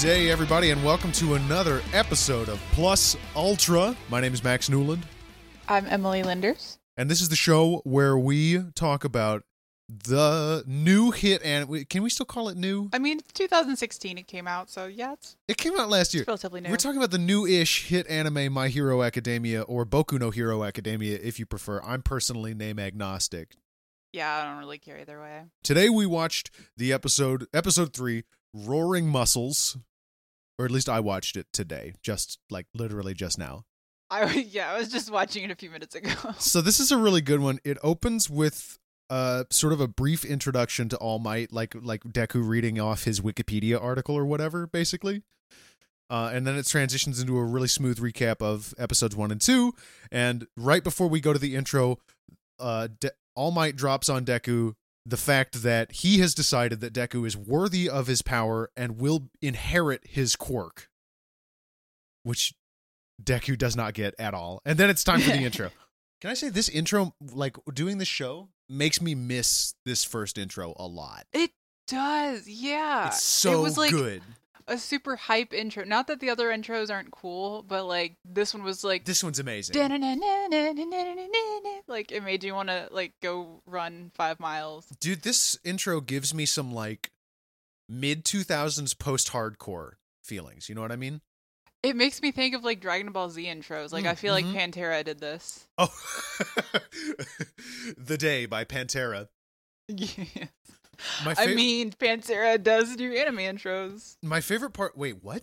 Day, everybody, and welcome to another episode of Plus Ultra. My name is Max Newland, I'm Emilee Linders. and this is the show where we talk about the new hit. And can we still call it new? I mean, 2016 it came out, so yeah, it's, It came out last year. it's relatively new. We're talking about the new-ish hit anime My Hero Academia or Boku no Hero Academia, if you prefer. I'm personally name agnostic. yeah, I don't really care either way. Today we watched the episode, episode three, Roaring Muscles, or at least I watched it today, just like literally just now. I yeah, I was just watching it a few minutes ago. So this is a really good one. It opens with uh sort of a brief introduction to All Might, like like Deku reading off his Wikipedia article or whatever, basically. Uh, and then it transitions into a really smooth recap of episodes one and two. And right before we go to the intro, uh, De- All Might drops on Deku the fact that he has decided that Deku is worthy of his power and will inherit his quirk, which Deku does not get at all. And then it's time for the intro. Can I say this intro, like doing this show, makes me miss this first intro a lot. It does, yeah. It's so it was like good. A super hype intro. Not that the other intros aren't cool, but like this one was like This one's amazing. like it made you want to like go run five miles. Dude, this intro gives me some like mid 2000s post hardcore feelings. You know what I mean? It makes me think of like Dragon Ball Z intros. Like I feel Mhm. like Pantera did this. Oh, The Day by Pantera. Yeah. My, I mean, Pantera does do anime intros. my favorite part. Wait, what?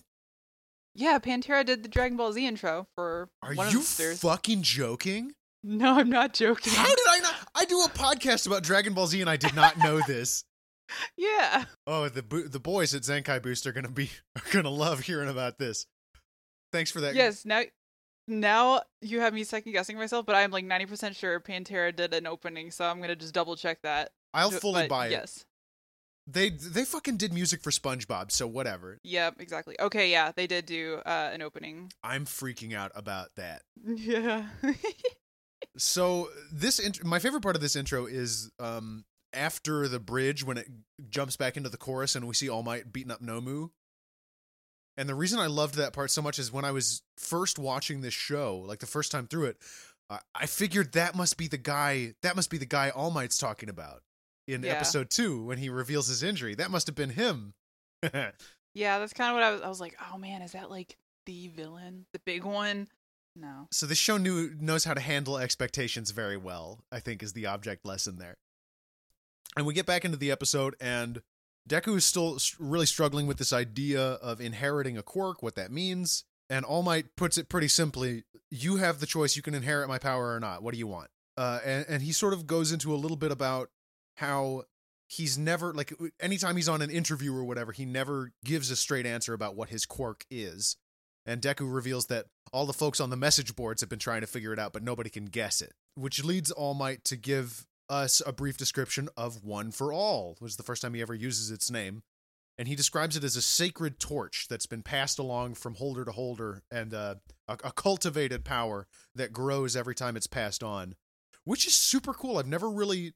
Yeah, Pantera did the Dragon Ball Z intro for Are one you of the fucking joking? no, I'm not joking. How did I not? I do a podcast about Dragon Ball Z and I did not know this. yeah. Oh, the bo- the boys at Zenkai Boost are gonna be are gonna love hearing about this. Thanks for that. Yes. Now, now you have me second guessing myself, but I'm like 90% sure Pantera did an opening, so I'm gonna just double check that. I'll fully buy it. Yes. They they fucking did music for SpongeBob, so whatever. Yep. Exactly. Okay. Yeah, they did do uh, an opening. I'm freaking out about that. Yeah. So this int- my favorite part of this intro is um after the bridge when it jumps back into the chorus and we see All Might beating up Nomu. And the reason I loved that part so much is when I was first watching this show, like the first time through it, I I figured that must be the guy. That must be the guy All Might's talking about in Yeah. episode two when he reveals his injury. That must have been him. yeah, that's kind of what I was. I was like, oh man, is that like the villain, the big one? No. so this show knew knows how to handle expectations very well. I think is the object lesson there. And we get back into the episode, and Deku is still really struggling with this idea of inheriting a quirk, what that means. And All Might puts it pretty simply: "You have the choice. You can inherit my power or not. What do you want?" Uh, and and he sort of goes into a little bit about how he's never like anytime he's on an interview or whatever, he never gives a straight answer about what his quirk is. And Deku reveals that all the folks on the message boards have been trying to figure it out, but nobody can guess it. Which leads All Might to give us a brief description of One for All, which is the first time he ever uses its name. And he describes it as a sacred torch that's been passed along from holder to holder and uh, a, a cultivated power that grows every time it's passed on, which is super cool. I've never really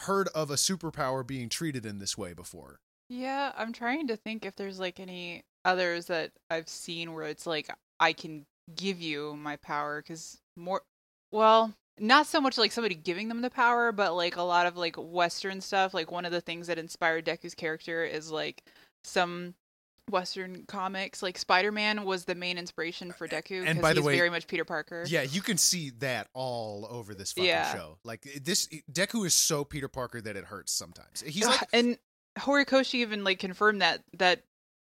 heard of a superpower being treated in this way before. Yeah, I'm trying to think if there's like any others that I've seen where it's like I can give you my power because more, well, not so much like somebody giving them the power, but like a lot of like Western stuff. Like one of the things that inspired Deku's character is like some Western comics. Like Spider Man was the main inspiration for Deku And because by the he's way- very much Peter Parker. Yeah, you can see that all over this fucking Yeah. show. Like this, Deku is so Peter Parker that it hurts sometimes. He's like, and Horikoshi even like confirmed that that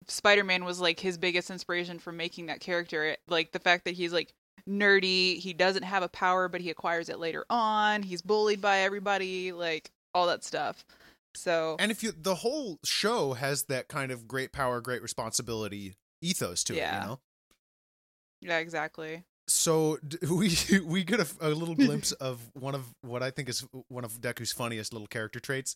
Spider-Man was like his biggest inspiration for making that character. Like the fact that he's like nerdy, he doesn't have a power, but he acquires it later on. He's bullied by everybody, like all that stuff. So and if you, the whole show has that kind of great power, great responsibility ethos to it, Yeah. you know. yeah, exactly. So we we get a, a little glimpse of one of what I think is one of Deku's funniest little character traits.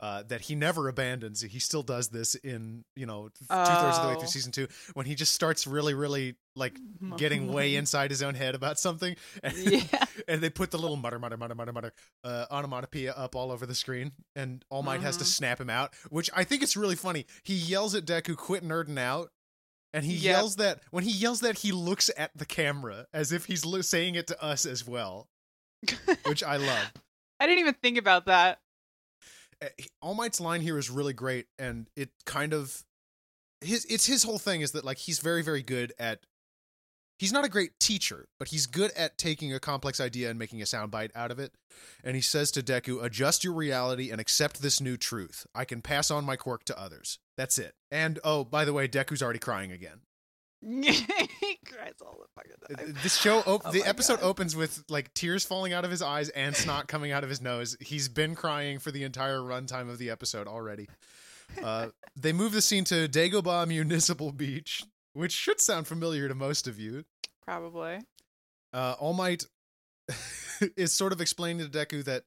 Uh, that he never abandons. He still does this in you know two thirds of the way Oh. through season two when he just starts really, really like getting way inside his own head about something, and, Yeah. and they put the little mutter, mutter, mutter, mutter, mutter uh, onomatopoeia up all over the screen, and All Might has to Mhm. snap him out, which I think it's really funny. He yells at Deku, "Quit nerding out." And he Yep. yells that when he yells that he looks at the camera as if he's saying it to us as well, which I love. I didn't even think about that. Uh, All Might's line here is really great, and it kind of his it's his whole thing is that like he's very very good at. He's not a great teacher, but he's good at taking a complex idea and making a soundbite out of it. And he says to Deku, "Adjust your reality and accept this new truth. I can pass on my quirk to others. That's it." And oh, by the way, Deku's already crying again. He cries all the fucking time. This show, op- Oh the episode God. opens with like tears falling out of his eyes and snot coming out of his nose. He's been crying for the entire runtime of the episode already. Uh, they move the scene to Dagobah Municipal Beach, which should sound familiar to most of you. Probably. Uh, All Might is sort of explaining to Deku that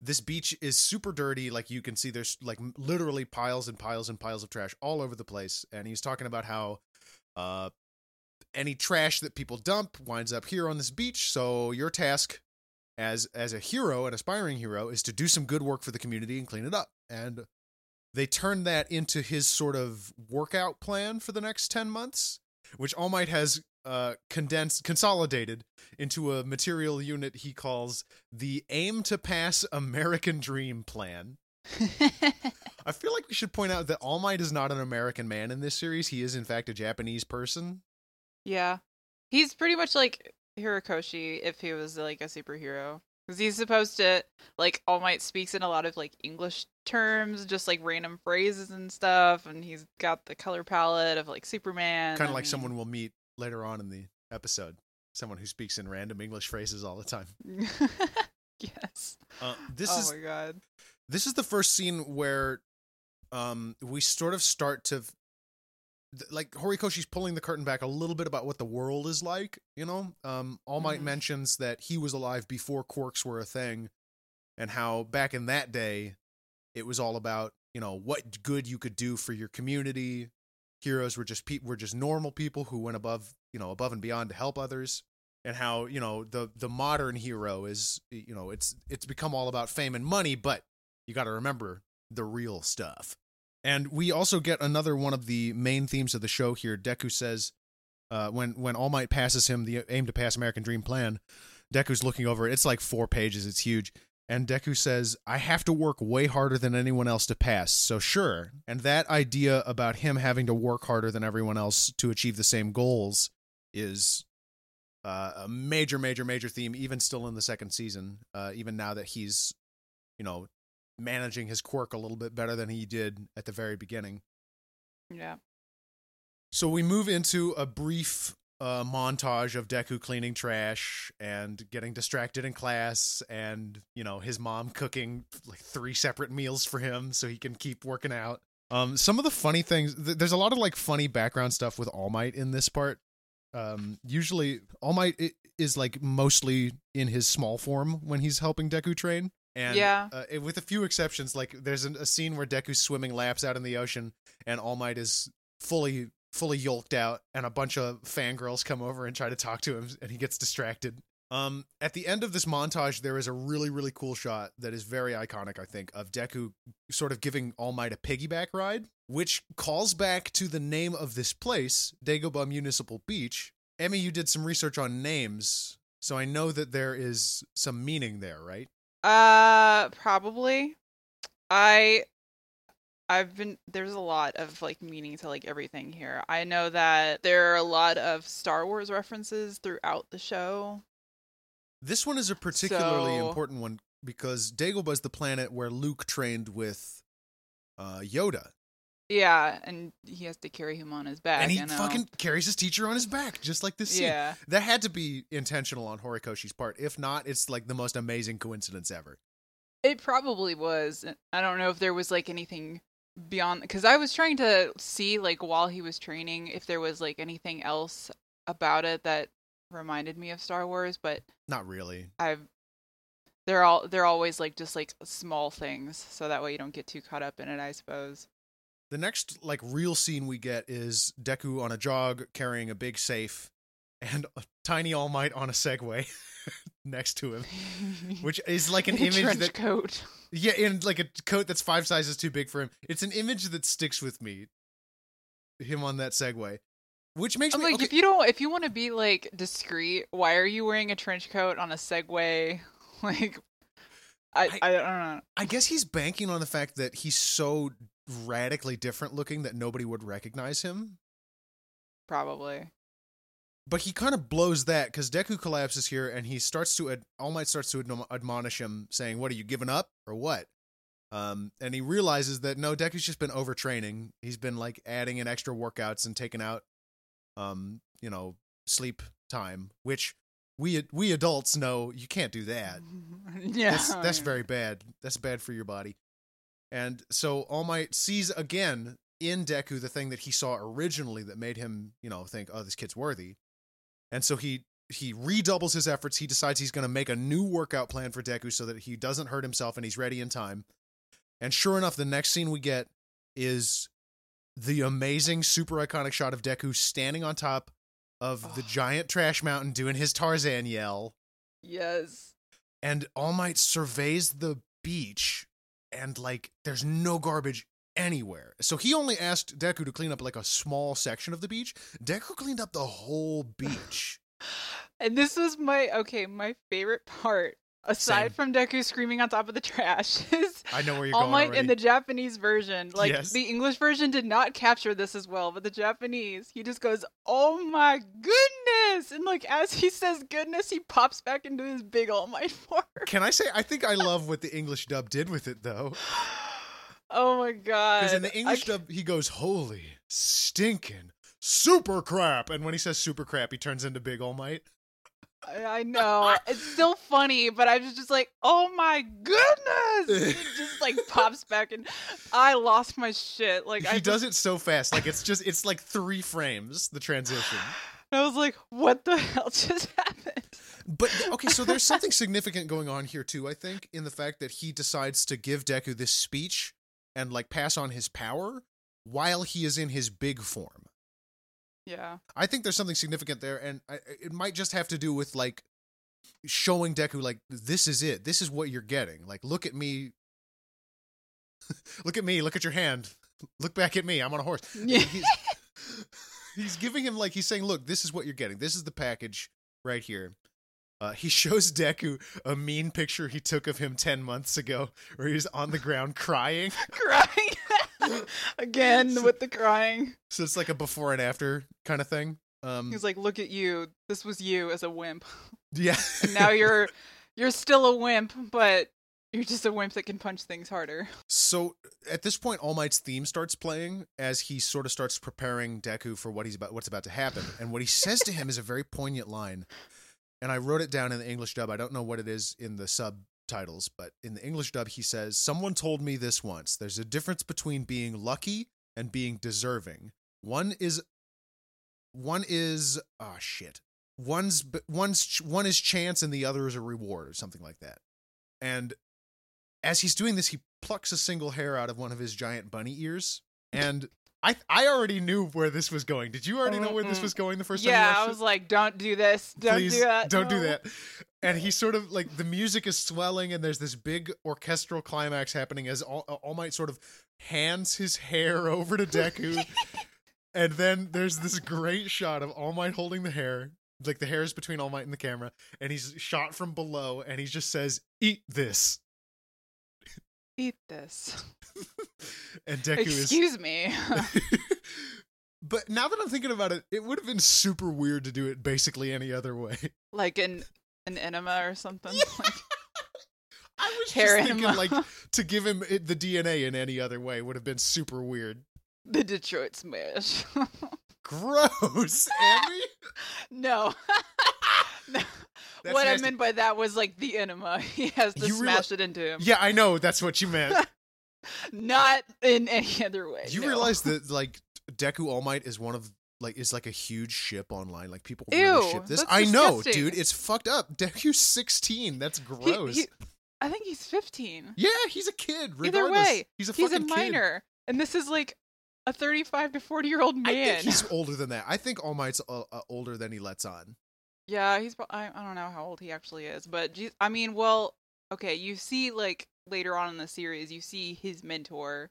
this beach is super dirty. Like you can see, there's like literally piles and piles and piles of trash all over the place. And he's talking about how uh, any trash that people dump winds up here on this beach. So your task as as a hero, an aspiring hero, is to do some good work for the community and clean it up. And they turn that into his sort of workout plan for the next 10 months, which All Might has uh, condensed, consolidated into a material unit he calls the Aim to Pass American Dream Plan. I feel like we should point out that All Might is not an American man in this series. He is, in fact, a Japanese person. yeah. He's pretty much like Horikoshi if he was like a superhero. Because he's supposed to, like, All Might speaks in a lot of like English terms, just like random phrases and stuff. And he's got the color palette of like Superman. kind of like mean- someone we'll meet later on in the episode. Someone who speaks in random English phrases all the time. yes. Uh, this oh is my god. This is the first scene where um we sort of start to like Horikoshi's pulling the curtain back a little bit about what the world is like, you know? Um All Might Mhm. mentions that he was alive before quirks were a thing and how back in that day it was all about, you know, what good you could do for your community. Heroes were just people were just normal people who went above, you know, above and beyond to help others and how, you know, the the modern hero is, you know, it's it's become all about fame and money, but you got to remember the real stuff. And we also get another one of the main themes of the show here. Deku says, uh, when when All Might passes him the aim to pass American Dream plan, Deku's looking over it. It's like four pages. It's huge. And Deku says, I have to work way harder than anyone else to pass. So sure. And that idea about him having to work harder than everyone else to achieve the same goals is uh, a major, major, major theme, even still in the second season, uh, even now that he's, you know, managing his quirk a little bit better than he did at the very beginning. Yeah. So we move into a brief uh, montage of Deku cleaning trash and getting distracted in class, and you know his mom cooking like three separate meals for him so he can keep working out. Um, some of the funny things. Th- there's a lot of like funny background stuff with All Might in this part. Um, usually All Might is like mostly in his small form when he's helping Deku train. And Yeah. uh, it- with a few exceptions, like there's an, a scene where Deku's swimming laps out in the ocean, and All Might is fully fully yolked out, and a bunch of fangirls come over and try to talk to him, and he gets distracted. Um, at the end of this montage, there is a really really cool shot that is very iconic, I think, of Deku sort of giving All Might a piggyback ride, which calls back to the name of this place, Dagobah Municipal Beach. Emi, you did some research on names, so I know that there is some meaning there, right? Uh, probably. I I've been there's a lot of like meaning to like everything here. I know that there are a lot of Star Wars references throughout the show. This one is a particularly So- important one because Dagobah is the planet where Luke trained with uh, Yoda, Yeah, and he has to carry him on his back. and he fucking carries his teacher on his back, just like this scene. yeah. That had to be intentional on Horikoshi's part. If not, it's like the most amazing coincidence ever. It probably was. I don't know if there was like anything beyond because I was trying to see like while he was training if there was like anything else about it that reminded me of Star Wars, but Not really. I've they're all they're always like just like small things, so that way you don't get too caught up in it. I suppose. The next like real scene we get is Deku on a jog carrying a big safe and a tiny All Might on a Segway next to him, which is like an image trench that coat. yeah, and like a coat that's five sizes too big for him. It's an image that sticks with me. Him on that Segway, which makes I'm me like, okay, if you don't, if you want to be like discreet, why are you wearing a trench coat on a Segway? Like, I, I- I, don't know. I guess he's banking on the fact that he's so radically different looking that nobody would recognize him. Probably. But he kind of blows that because Deku collapses here, and he starts to ad- All Might starts to admo- admonish him, saying, "What are you giving up or what?" Um, and he realizes that no, Deku's just been overtraining. He's been like adding in extra workouts and taking out, um, you know, sleep time, which we we adults know you can't do that. yeah. That's that's very bad. That's bad for your body. And so All Might sees again in Deku the thing that he saw originally that made him, you know, think, "Oh, this kid's worthy." And so he he redoubles his efforts. He decides he's going to make a new workout plan for Deku so that he doesn't hurt himself and he's ready in time. And sure enough, the next scene we get is the amazing super iconic shot of Deku standing on top of the Oh. giant trash mountain doing his Tarzan yell Yes. and All Might surveys the beach and like there's no garbage anywhere. So he only asked Deku to clean up like a small section of the beach. Deku cleaned up the whole beach. And this was my okay, my favorite part. Aside Same. from Deku screaming on top of the trash, is I know where you're All going Might already. in the Japanese version. Like Yes. the English version did not capture this as well, but the Japanese, he just goes, "Oh my goodness!" And like as he says "goodness," he pops back into his big All Might form. Can I say I think I love what the English dub did with it though. oh my god! Because in the English dub he goes, Holy stinking super crap. And when he says super crap, he turns into big All Might. I, I know it's still funny, but I was just like, "Oh my goodness!" it just like pops back, and I lost my shit. Like I he just- does it so fast. Like it's just it's like three frames, the transition. I was like, "What the hell just happened?" But okay, so there's something significant going on here too. I think in the fact that he decides to give Deku this speech and like pass on his power while he is in his big form. Yeah. I think there's something significant there, and I, it might just have to do with like showing Deku like this is it. This is what you're getting. Like look at me. look at me. Look at your hand. Look back at me. I'm on a horse. Yeah. He's, he's giving him like he's saying, "Look, this is what you're getting. This is the package right here." Uh, he shows Deku a mean picture he took of him ten months ago, where he's on the ground crying. crying again with the crying. So it's like a before and after kind of thing. Um, He's like, "Look at you. This was you as a wimp. yeah. And now you're you're still a wimp, but you're just a wimp that can punch things harder." so at this point, All Might's theme starts playing as he sort of starts preparing Deku for what he's about, what's about to happen. And what he says to him is a very poignant line. And I wrote it down in the English dub. I don't know what it is in the subtitles, but in the English dub, he says, "Someone told me this once. There's a difference between being lucky and being deserving. One is, one is, ah, shit. One's one's one is chance and the other is a reward or something like that." And as he's doing this, he plucks a single hair out of one of his giant bunny ears. And I I already knew where this was going. Did you already know where this was going the first time? Yeah, I it? was like, "Don't do this. Don't Please do that. don't do that. And he sort of like the music is swelling, and there's this big orchestral climax happening as All, uh, All Might sort of hands his hair over to Deku, and then there's this great shot of All Might holding the hair, like the hair is between All Might and the camera, and he's shot from below, and he just says, "Eat this," Eat this. and Deku is. Excuse me. but now that I'm thinking about it, it would have been super weird to do it basically any other way. like an an enema or something. Like, I was Hair just thinking, enema. like, to give him it, the DNA in any other way would have been super weird. the Detroit Smash. Gross, Abby. no. No. That's what I meant by that was like the enema. He has to You smash reali- it into him. Yeah, I know that's what you meant. Not in any other way. you no. realize that like Deku All Might is one of like is like a huge ship online. Like people Ew, really ship this. I know, dude. It's fucked up. Deku's sixteen. That's gross. he- I think he's 15. Yeah, he's a kid. Either way, he's a he's a fucking kid. minor, and this is like a 35 to 40 year old I man. think he's older than that. I think All Might's uh, uh, older than he lets on. Yeah, he's. I, I don't know how old he actually is, but geez, I mean, well, okay. You see, like later on in the series, you see his mentor.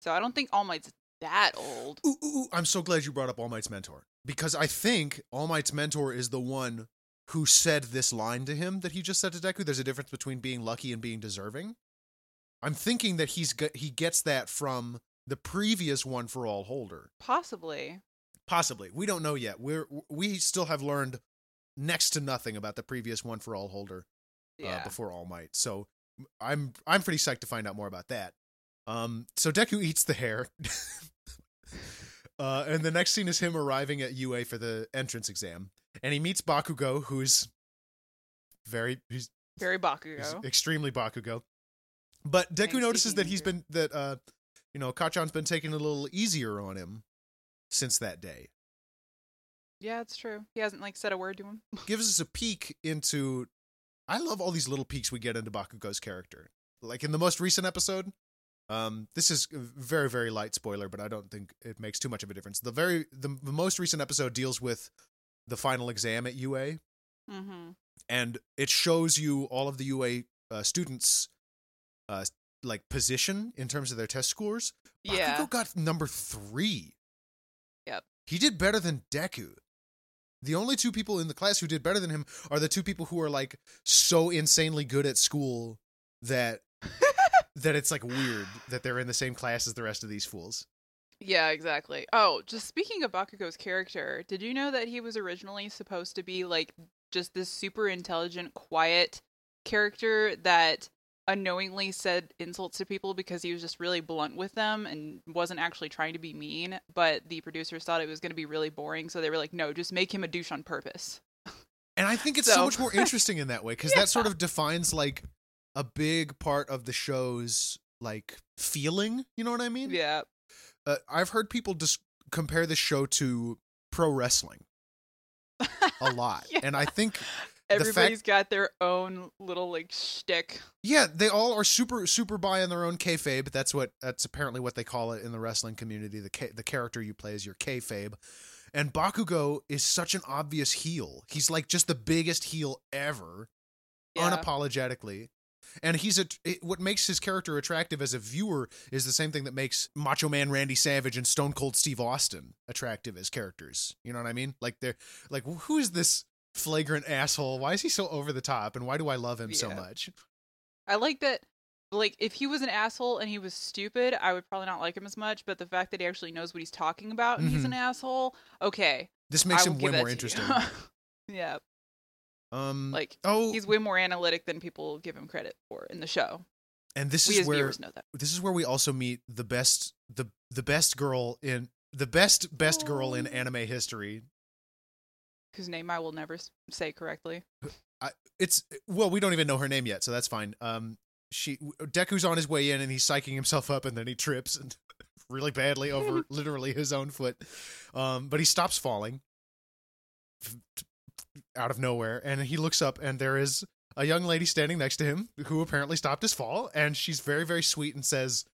So I don't think All Might's that old. Ooh, ooh, ooh, I'm so glad you brought up All Might's mentor because I think All Might's mentor is the one who said this line to him that he just said to Deku. There's a difference between being lucky and being deserving. I'm thinking that he's get, he gets that from the previous one for all holder. Possibly. Possibly. We don't know yet. We're we still have learned next to nothing about the previous one for all holder Yeah. uh, before All Might. So I'm I'm pretty psyched to find out more about that. Um, so Deku eats the hair, uh, and the next scene is him arriving at UA for the entrance exam, and he meets Bakugo, who's very he's, Very he's Bakugo. extremely Bakugo. But Deku Angsty notices that he's been that uh, you know, Kacchan's been taking it a little easier on him since that day. Yeah, it's true. He hasn't like said a word to him. gives us a peek into I love all these little peeks we get into Bakugo's character. Like in the most recent episode, um, this is a very very light spoiler, but I don't think it makes too much of a difference. The very the, the most recent episode deals with the final exam at UA, mm-hmm. and it shows you all of the UA uh, students, uh, like position in terms of their test scores. Bakugo Yeah. got number three. Yep. He did better than Deku. The only two people in the class who did better than him are the two people who are like so insanely good at school that that it's like weird that they're in the same class as the rest of these fools. Yeah, exactly. Oh, just speaking of Bakugo's character, did you know that he was originally supposed to be like just this super intelligent, quiet character that unknowingly said insults to people because he was just really blunt with them and wasn't actually trying to be mean, but the producers thought it was going to be really boring, so they were like, "No, just make him a douche on purpose." And I think it's so, So- much more interesting in that way because that sort of defines like a big part of the show's like feeling. You know what I mean? Yeah. Uh, I've heard people just compare the show to pro wrestling a lot, Yeah. and I think Everybody's got their own little like shtick. Yeah, they all are super super by in their own kayfabe. That's what that's apparently what they call it in the wrestling community. The K, the character you play is your kayfabe, and Bakugo is such an obvious heel. He's like just the biggest heel ever, Yeah. unapologetically. And he's a it, what makes his character attractive as a viewer is the same thing that makes Macho Man Randy Savage and Stone Cold Steve Austin attractive as characters. You know what I mean? Like they're like who is this flagrant asshole? Why is he so over the top? And why do I love him so much? I like that. Like, if he was an asshole and he was stupid, I would probably not like him as much. But the fact that he actually knows what he's talking about and he's Mhm. an asshole, okay, This makes him way more interesting. yeah, Um, like oh, he's way more analytic than people give him credit for in the show. and this we is where viewers know that. this is where we also meet the best the the best girl in the best best girl in Oh. anime history. Whose name I will never say correctly. It's well, we don't even know her name yet, so that's fine. Um, she Deku's on his way in and he's psyching himself up, and then he trips and really badly over literally his own foot. Um, but he stops falling out of nowhere, and he looks up, and there is a young lady standing next to him who apparently stopped his fall, and she's very very sweet and says,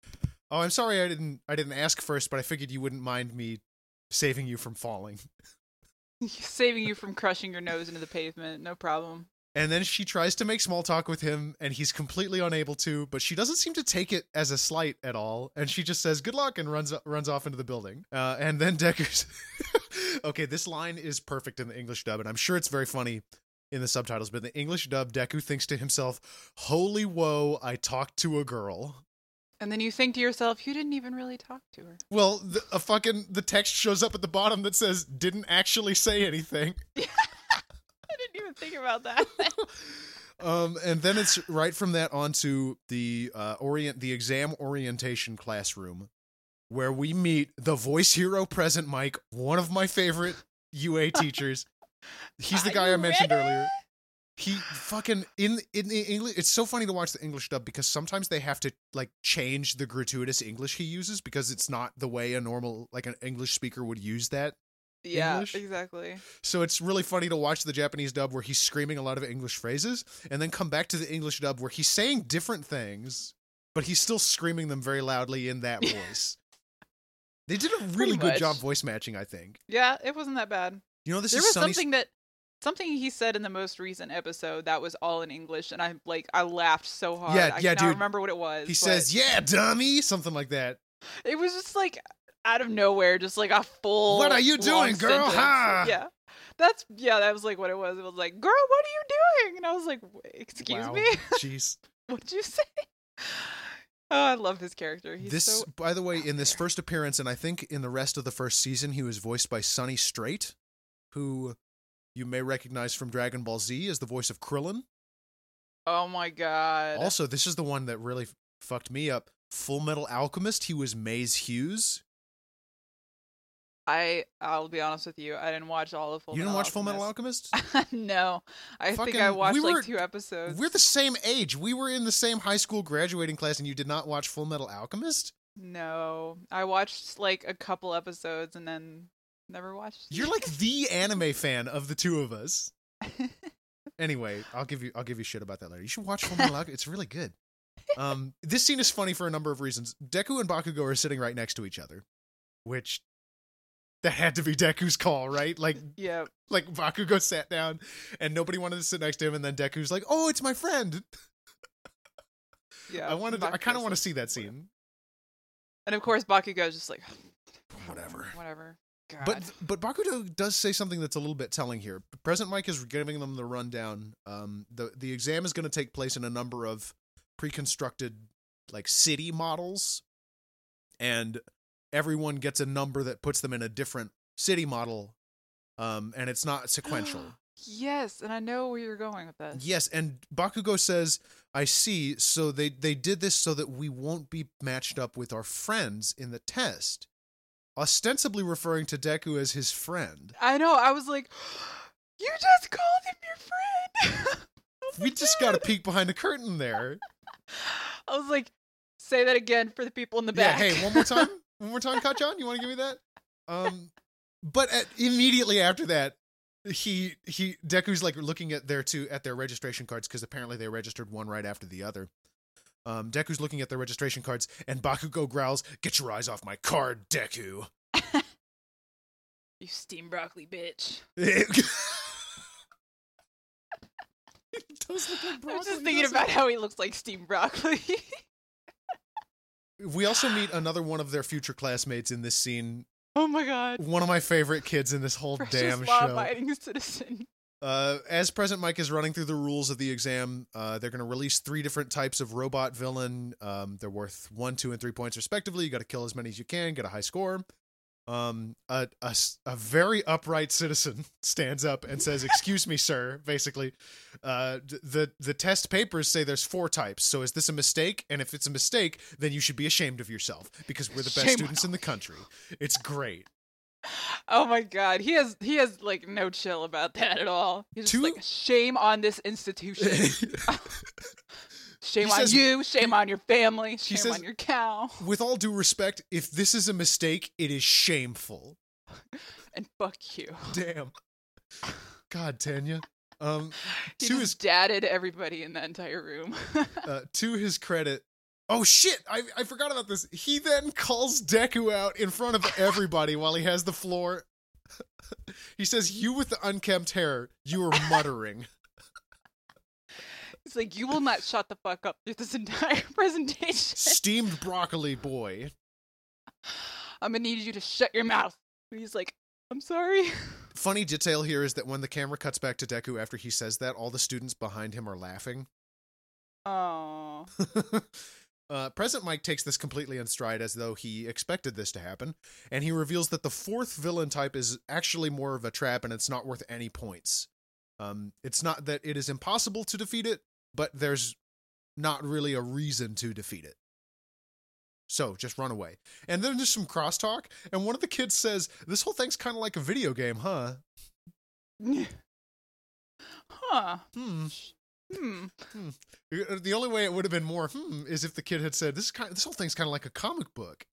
"Oh, I'm sorry, I didn't I didn't ask first, but I figured you wouldn't mind me saving you from falling." Saving you from crushing your nose into the pavement, no problem. And then she tries to make small talk with him, and he's completely unable to. But she doesn't seem to take it as a slight at all, and she just says "good luck" and runs runs off into the building. Uh, and then Decker's okay. This line is perfect in the English dub, and I'm sure it's very funny in the subtitles. But in the English dub, Deku thinks to himself, "Holy woe! I talked to a girl." And then you think to yourself, you didn't even really talk to her. Well, the, a fucking the text shows up at the bottom that says "didn't actually say anything." I didn't even think about that. um, and then it's right from that onto the uh, orient the exam orientation classroom, where we meet the voice hero present Mike, one of my favorite UA teachers. He's the guy I mentioned ready? earlier. He fucking in in the English. It's so funny to watch the English dub because sometimes they have to like change the gratuitous English he uses because it's not the way a normal like an English speaker would use that. Yeah, English. exactly. So it's really funny to watch the Japanese dub where he's screaming a lot of English phrases and then come back to the English dub where he's saying different things, but he's still screaming them very loudly in that voice. They did a really good job voice matching, I think. Yeah, it wasn't that bad. You know, this there is was something that something he said in the most recent episode that was all in English, and I like I laughed so hard. Yeah, I yeah, dude. remember what it was. He but says, "Yeah, dummy," something like that. it was just like out of nowhere, just like a full. What are you doing, girl? sentence. Ha! Yeah, that's yeah. That was like what it was. It was like, "Girl, what are you doing?" And I was like, "Excuse Wow. me, Jeez. what'd you say?" Oh, I love his character. He's this, so by the way, in this first appearance, and I think in the rest of the first season, he was voiced by Sonny Strait, who you may recognize from Dragon Ball Z as the voice of Krillin. Oh my god. Also, this is the one that really f- fucked me up. Full Metal Alchemist, he was Maes Hughes. I I'll be honest with you. I didn't watch all of Full you didn't Metal watch Full Metal Alchemist. Alchemist? no, I think I watched we were- like two episodes. We're the same age. We were in the same high school graduating class, and you did not watch Full Metal Alchemist? No, I watched like a couple episodes and then never watched. You're like the anime fan of the two of us. Anyway, I'll give you I'll give you shit about that later. You should watch Full Metal Alchemist. It's really good. Um, this scene is funny for a number of reasons. Deku and Bakugo are sitting right next to each other, which that had to be Deku's call, right? Like yeah, like Bakugo sat down and nobody wanted to sit next to him, and then Deku's like, "Oh, it's my friend." yeah. I wanted, to, I kind of want to see that scene. And of course, Bakugo's just like Whatever. whatever. God. But but Bakugo does say something that's a little bit telling here. Present Mike is giving them the rundown. Um, the the exam is going to take place in a number of pre-constructed like city models, and everyone gets a number that puts them in a different city model. Um, and it's not sequential. yes, and I know where you're going with this. yes, and Bakugo says, "I see. So they they did this so that we won't be matched up with our friends in the test." Ostensibly referring to Deku as his friend. I know. I was like, you just called him your friend. We just got a peek behind the curtain there. I was like, say that again for the people in the back. Yeah, hey, one more time. One more time, Kacchan. You want to give me that? Um, but at, immediately after that, he he Deku's like looking at their two at their registration cards because apparently they registered one right after the other. Um, Deku's looking at their registration cards, and Bakugo growls, "Get your eyes off my card, Deku!" you steam broccoli bitch. Does like I was broccoli, just thinking about it? how he looks like steamed broccoli. We also meet another one of their future classmates in this scene. oh my god. One of my favorite kids in this whole Precious damn show. law-abiding citizen. Uh, as Present Mike is running through the rules of the exam, uh, they're going to release three different types of robot villain. Um, they're worth one, two, and three points respectively. You got to kill as many as you can, get a high score. Um, a, a a very upright citizen stands up and says, "Excuse me, sir." Basically, uh, the the test papers say there's four types. So is this a mistake? And if it's a mistake, then you should be ashamed of yourself because we're the best Shame students on in the country. It's great. Oh my god, he has he has like no chill about that at all. He's just Two- like shame on this institution. Shame He on says- you, shame on your family, shame says- on your cow, With all due respect, if this is a mistake, it is shameful. and fuck you. Damn. God, Tenya. Um, He to just his dadded everybody in that entire room. uh, to his credit. Oh shit! I I forgot about this. He then calls Deku out in front of everybody while he has the floor. he says, "You with the unkempt hair, you are muttering." He's like, you will not shut the fuck up through this entire presentation. Steamed broccoli boy. I'm gonna need you to shut your mouth. And he's like, I'm sorry. Funny detail here is that when the camera cuts back to Deku after he says that, all the students behind him are laughing. Oh. Uh, Present Mike takes this completely in stride as though he expected this to happen, and he reveals that the fourth villain type is actually more of a trap and it's not worth any points. Um, it's not that it is impossible to defeat it, but there's not really a reason to defeat it. So just run away. And then there's some crosstalk, and one of the kids says, This whole thing's kind of like a video game, huh? huh. Hmm. Hmm. Uh, The only way it would have been more hmm is if the kid had said, "This is kind this whole thing's kind of like a comic book."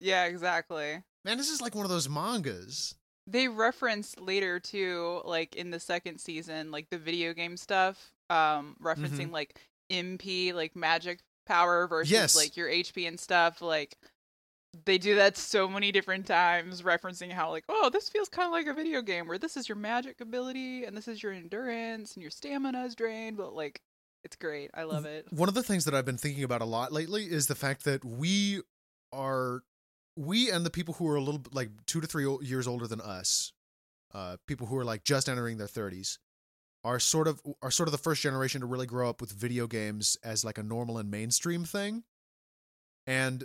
Yeah, exactly. Man, this is like one of those mangas. they reference later too, like in the second season, like the video game stuff, um, referencing like MP, like magic power versus Yes. like your HP and stuff. Like they do that so many different times, referencing how like, oh, this feels kind of like a video game where this is your magic ability and this is your endurance and your stamina is drained, but like it's great. I love it. One of the things that I've been thinking about a lot lately is the fact that we are we and the people who are a little like 2 to three years older than us, uh people who are like just entering their 30s are sort of are sort of the first generation to really grow up with video games as like a normal and mainstream thing. And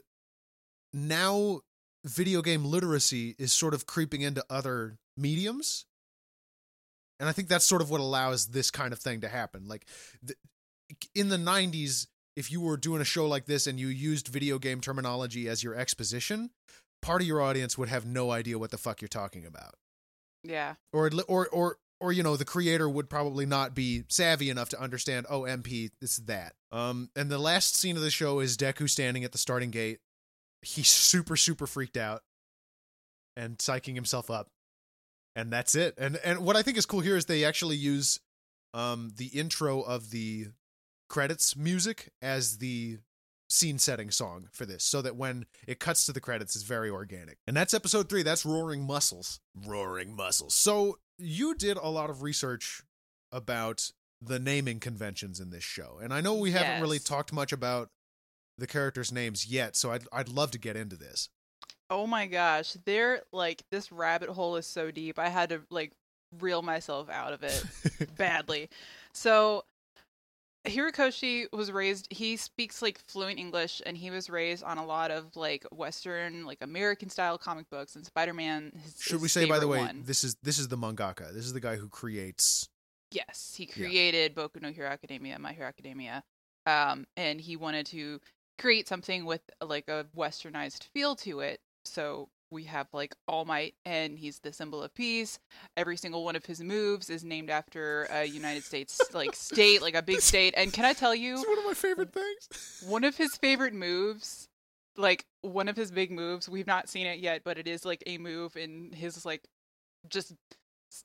now video game literacy is sort of creeping into other mediums. And I think that's sort of what allows this kind of thing to happen. Like th- in the 90s, if you were doing a show like this and you used video game terminology as your exposition, part of your audience would have no idea what the fuck you're talking about. Yeah. Or or or or you know, the creator would probably not be savvy enough to understand, oh, MP, it's that. Um and the last scene of the show is Deku standing at the starting gate. He's super super freaked out and psyching himself up. And that's it. And and what I think is cool here is they actually use um the intro of the credits music as the scene setting song for this so that when it cuts to the credits it's very organic. And that's episode three. That's roaring muscles. Roaring muscles. So you did a lot of research about the naming conventions in this show and i know we haven't really talked much about the characters names yet so i'd, I'd love to get into this Oh my gosh, they're like this rabbit hole is so deep. I had to like reel myself out of it badly. So Horikoshi was raised he speaks like fluent English and he was raised on a lot of like western like American style comic books and Spider-Man his, should his we say by the way one. this is this is the mangaka this is the guy who creates Yes, he Yeah. created Boku no Hero Academia, My Hero Academia, um, and he wanted to create something with like a westernized feel to it. So we have like All Might, and he's the symbol of peace. Every single one of his moves is named after a United States like state, like a big state. And can I tell you, it's one of my favorite things one of his favorite moves like one of his big moves we've not seen it yet but it is like a move in his like just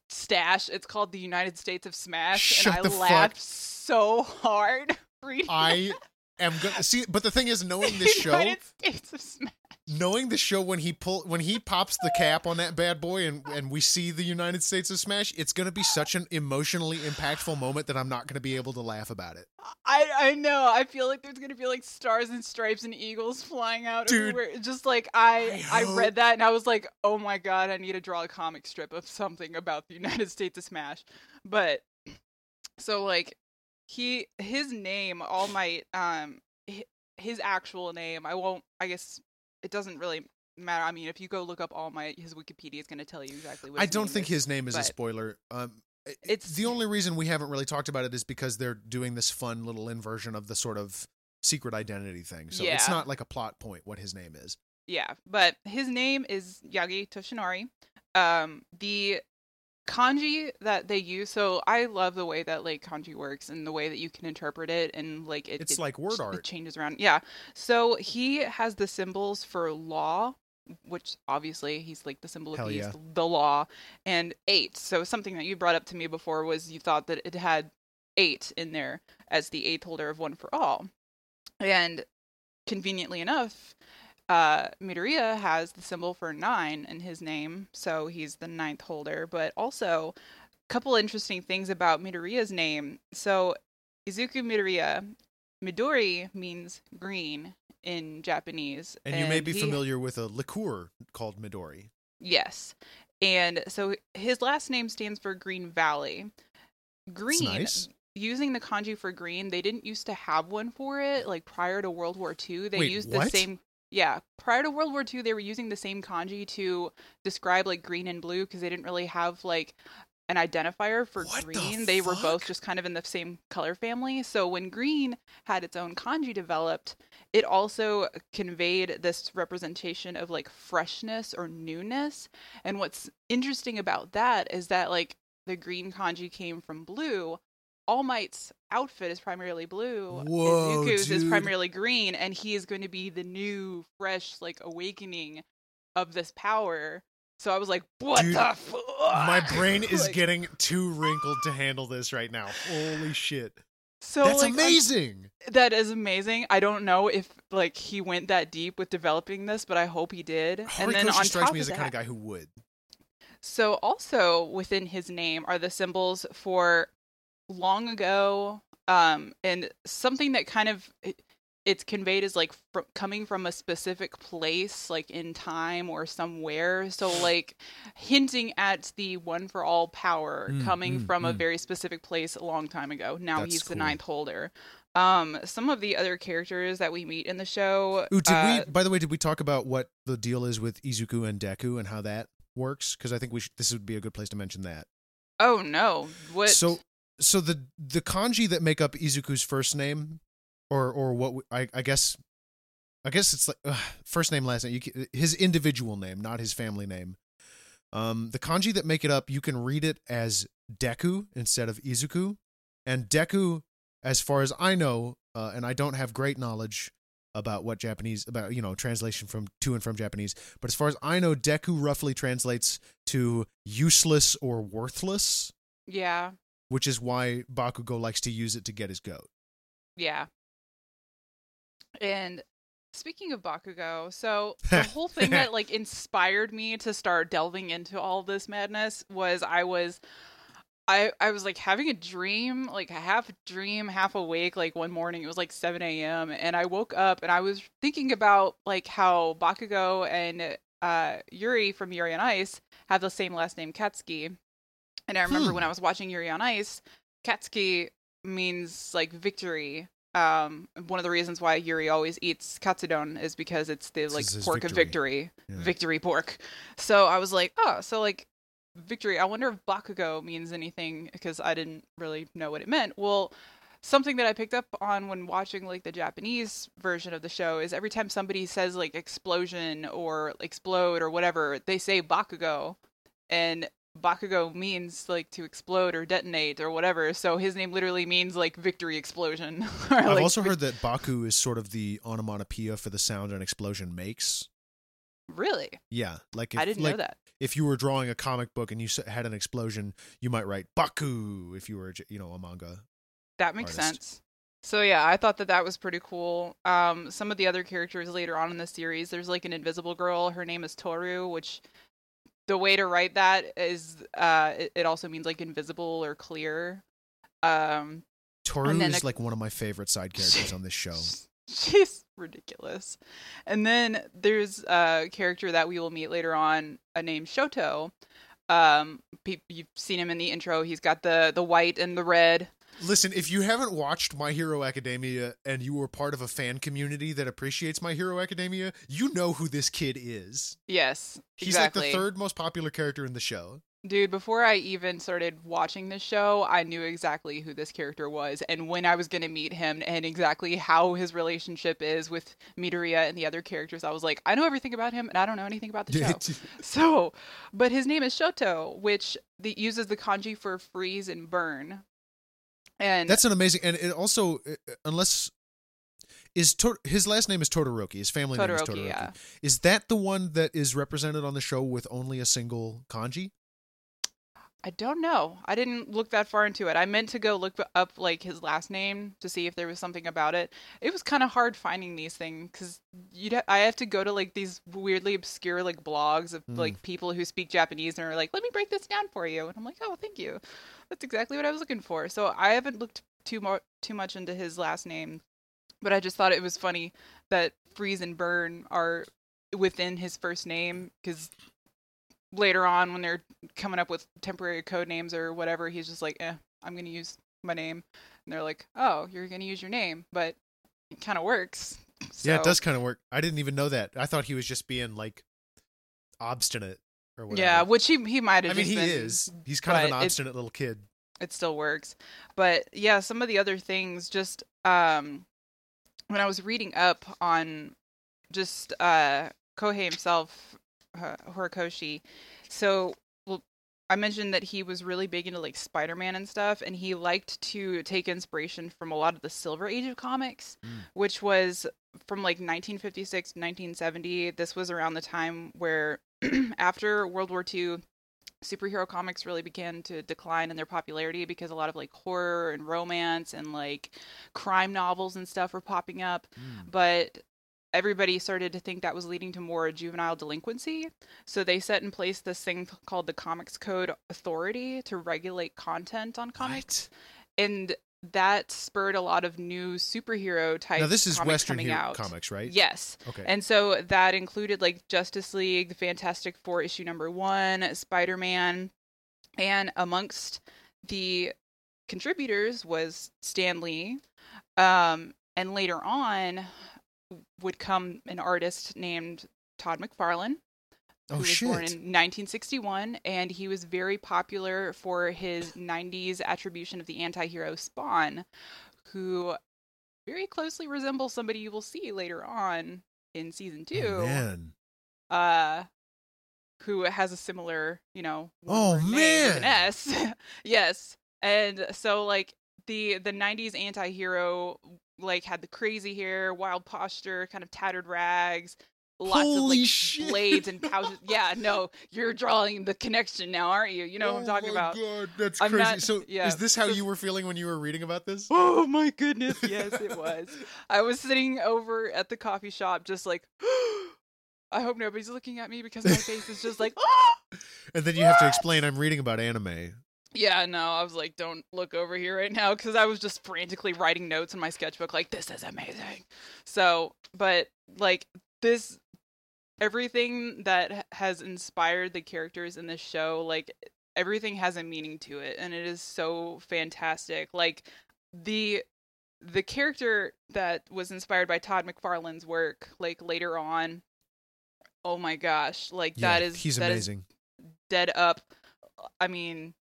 stash it's called the united states of smash Shut and i fuck- laughed so hard reading i am gonna see but the thing is knowing this show states of smash knowing the show when he pull when he pops the cap on that bad boy and and we see the United States of Smash, it's gonna be such an emotionally impactful moment that I'm not gonna be able to laugh about it. I I know. I feel like there's gonna be like stars and stripes and eagles flying out Dude. everywhere. Just like I I I, read that and I was like, oh my god, I need to draw a comic strip of something about the United States of Smash. But so like he his name All Might um his actual name I won't I guess it doesn't really matter. I mean, if you go look up All Might, his Wikipedia is gonna tell you exactly what. I don't think is. his name is a spoiler. Um, It's- it's the only reason we haven't really talked about it is because they're doing this fun little inversion of the sort of secret identity thing. So it's not like a plot point what his name is. Yeah, but his name is Yagi Toshinori. Um, the kanji that they use, so I love the way that like kanji works and the way that you can interpret it and like it, It's it like word art. It changes around. Yeah. So he has the symbols for law, which obviously he's like the symbol of Hell peace, yeah. the law, and eight. So something that you brought up to me before was you thought that it had eight in there as the eighth holder of one for all. And conveniently enough, uh, Midoriya has the symbol for nine in his name, so he's the ninth holder. But also, a couple interesting things about Midoriya's name. So, Izuku Midoriya, Midori means green in Japanese, And, you may be he- familiar with a liqueur called Midori. Yes, and so his last name stands for Green Valley. Green. nice. Using the kanji for green, they didn't used to have one for it. Like prior to World War II, they Wait, used what? the same. Yeah, prior to World War II, they were using the same kanji to describe like green and blue because they didn't really have like an identifier for What the green. They were both just kind of in the same color family. So when green had its own kanji developed, it also conveyed this representation of like freshness or newness. And what's interesting about that is that like the green kanji came from blue. All Might's outfit is primarily blue. Whoa, Izuku's is dude. primarily green, and he is going to be the new, fresh, like awakening of this power So I was like, "What Dude, the fuck?" My brain is Like, getting too wrinkled to handle this right now. Holy shit. so That's like, I'm- amazing. That is amazing. I don't know if like he went that deep with developing this, but I hope he did. Oh, and then on strikes top me as the that, kind of guy who would. So also within his name are the symbols for long ago um and something that kind of it, it's conveyed as like fr- coming from a specific place like in time or somewhere so like hinting at the one for all power Mm, coming mm, from a mm. very specific place a long time ago now That's he's the ninth holder um some of the other characters that we meet in the show Ooh, did uh, we? By the way, did we talk about what the deal is with Izuku and Deku and how that works? Because I think we should, this would be a good place to mention that. oh no what So, so the the kanji that make up Izuku's first name, or or what we, I I guess, I guess it's like first name last name. Can, his individual name, not his family name. Um, the kanji that make it up, you can read it as Deku instead of Izuku, and Deku, as far as I know, uh, and I don't have great knowledge about what Japanese about you know translation from to and from Japanese, but as far as I know, Deku roughly translates to useless or worthless yeah which is why Bakugo likes to use it to get his goat. Yeah. And speaking of Bakugo, so the whole thing that like inspired me to start delving into all this madness was I was I I was like having a dream, like a half dream, half awake, like one morning it was like seven AM and I woke up and I was thinking about like how Bakugo and uh Yuri from Yuri on Ice have the same last name Katsuki. And I remember Hmm. when I was watching Yuri on Ice, Katsuki means like victory. Um, one of the reasons why Yuri always eats katsudon is because it's the like pork of victory. victory, Yeah. victory pork. So I was like, oh, so like victory. I wonder if Bakugo means anything because I didn't really know what it meant. Well, something that I picked up on when watching like the Japanese version of the show is every time somebody says like explosion or explode or whatever, they say Bakugo, and Bakugo means like to explode or detonate or whatever. So his name literally means like victory explosion. or, I've like, also heard that Baku is sort of the onomatopoeia for the sound an explosion makes. really. Yeah, like if, I didn't like, know that. If you were drawing a comic book and you had an explosion, you might write Baku if you were, you know, a manga. That makes artist. sense. So yeah, I thought that that was pretty cool. Um, some of the other characters later on in the series, there's like an invisible girl. Her name is Toru, which the way to write that is uh, it, it also means like invisible or clear. Um, Toru is a- like one of my favorite side characters on this show. She's ridiculous. And then there's a character that we will meet later on, a named Shoto. Um, pe- you've seen him in the intro. He's got the the white and the red. Listen, if you haven't watched My Hero Academia and you were part of a fan community that appreciates My Hero Academia, you know who this kid is. Yes, He's exactly. like the third most popular character in the show. Dude, before I even started watching this show, I knew exactly who this character was and when I was going to meet him and exactly how his relationship is with Midoriya and the other characters. I was like, I know everything about him and I don't know anything about the show. so, but his name is Shoto, which the, uses the kanji for freeze and burn. And That's an amazing, and it also, uh, unless is Tor- his last name is Todoroki. His family name is Todoroki, Todoroki. yeah. Is that the one that is represented on the show with only a single kanji? I don't know. I didn't look that far into it. I meant to go look up like his last name to see if there was something about it. It was kind of hard finding these things because you would I have to go to like these weirdly obscure like blogs of Mm. like people who speak Japanese and are like, "Let me break this down for you," and I'm like, "Oh, thank you. That's exactly what I was looking for." So I haven't looked too more too much into his last name, but I just thought it was funny that freeze and burn are within his first name because later on when they're coming up with temporary code names or whatever, he's just like, eh, I'm gonna use my name. And they're like, oh, you're gonna use your name, but it kind of works. Yeah, it does kind of work. I didn't even know that. I thought he was just being like obstinate or whatever. Yeah, which he he might have. I mean, he been, is. He's kind of an obstinate little kid. It still works, but yeah, some of the other things just um when I was reading up on just uh Kohei himself, Horikoshi. So, I mentioned that he was really big into like Spider-Man and stuff, and he liked to take inspiration from a lot of the Silver Age of comics, Mm. which was from like 1956 to 1970. This was around the time where after World War II, superhero comics really began to decline in their popularity because a lot of like horror and romance and like crime novels and stuff were popping up. Mm. But everybody started to think that was leading to more juvenile delinquency. So they set in place this thing called the Comics Code Authority to regulate content on comics. What? And that spurred a lot of new superhero type Now this is comics Western coming hero out. comics, right? Yes. Okay. And so that included like Justice League, the Fantastic Four issue number one, Spider Man, and amongst the contributors was Stan Lee. Um, and later on would come an artist named Todd McFarlane, oh who was shit. born in 1961, and he was very popular for his 90s attribution of the anti-hero Spawn, who very closely resembles somebody you will see later on in season two. Oh, man. Uh, who has a similar, you know, Oh, one-word name with an man. S. yes, and so like the the 90s anti-hero like had the crazy hair, wild posture, kind of tattered rags, lots of like shit. blades and pouches. yeah, no, you're drawing the connection now, aren't you? You know what I'm talking oh my about. God, that's I'm crazy. not- so yeah, is this how you were feeling when you were reading about this? Oh my goodness, yes, it was. I was sitting over at the coffee shop, just like, I hope nobody's looking at me because my face is just like, And then you have to explain I'm reading about anime. Yeah, no. I was like, don't look over here right now because I was just frantically writing notes in my sketchbook, like, this is amazing. So, but like this, everything that has inspired the characters in this show, like everything has a meaning to it, and it is so fantastic. Like the the character that was inspired by Todd McFarlane's work, like later on. Oh my gosh! Like Yeah, that is he's that is amazing. dead up. I mean,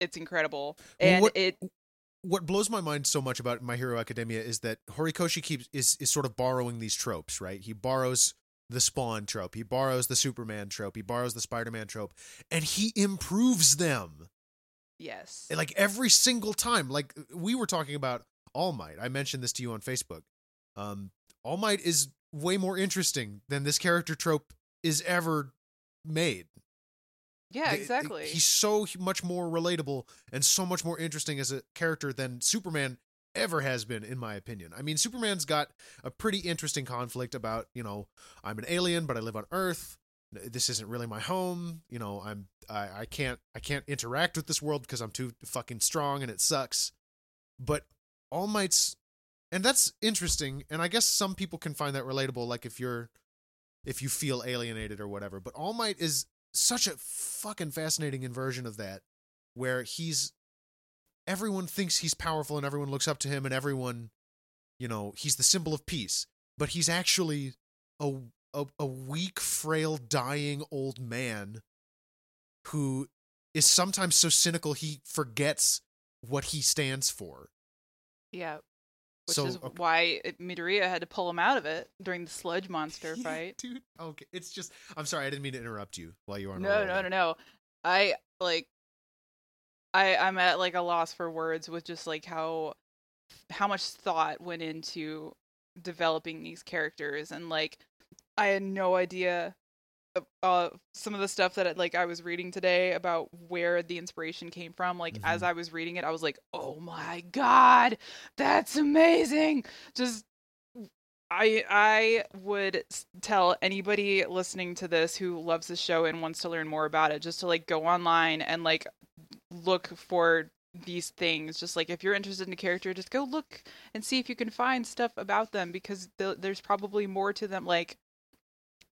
it's incredible, and what- it what blows my mind so much about My Hero Academia is that Horikoshi keeps is is sort of borrowing these tropes, right? He borrows the Spawn trope, he borrows the Superman trope, he borrows the Spider-Man trope, and he improves them. yes, Like every single time. Like we were talking about All Might. I mentioned this to you on Facebook. Um All Might is way more interesting than this character trope is ever made. Yeah, They- exactly. He's so much more relatable and so much more interesting as a character than Superman ever has been, in my opinion. I mean, Superman's got a pretty interesting conflict about, you know, I'm an alien, but I live on Earth. This isn't really my home. You know, I'm I, I can't I can't interact with this world because I'm too fucking strong and it sucks. But All Might's and that's interesting, and I guess some people can find that relatable, like if you're if you feel alienated or whatever. But All Might is such a fucking fascinating inversion of that, where he's everyone thinks he's powerful and everyone looks up to him and everyone, you know, he's the symbol of peace, but he's actually a a, a weak, frail, dying old man who is sometimes so cynical he forgets what he stands for. yeah, which so is okay. why Midoriya had to pull him out of it during the sludge monster fight. dude. Okay, it's just I'm sorry, I didn't mean to interrupt you while you were on. No, no, no, no. I like. I I'm at like a loss for words with just like how how much thought went into developing these characters and like I had no idea uh, some of the stuff that like I was reading today about where the inspiration came from like as Mhm. I was reading it I was like oh my god that's amazing just I I would tell anybody listening to this who loves the show and wants to learn more about it just to like go online and like look for these things just like if you're interested in a character just go look and see if you can find stuff about them because th- there's probably more to them like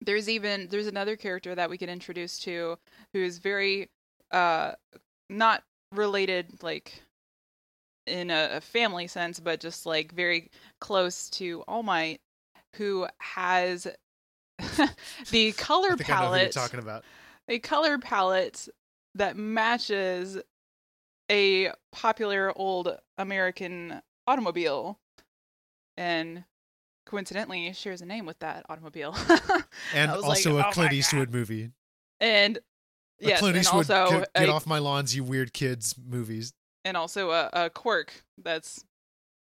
there's even there's another character that we can introduce to who is very uh not related like in a, a family sense but just like very close to all might who has the color I think I know who you're palette talking about. a color palette that matches a popular old American automobile and coincidentally shares a name with that automobile. And like, also "Oh a my Clint God." Eastwood movie. and A yes, Clint and also get, get a, off my lawns, you weird kids movies. and also a, a quirk that's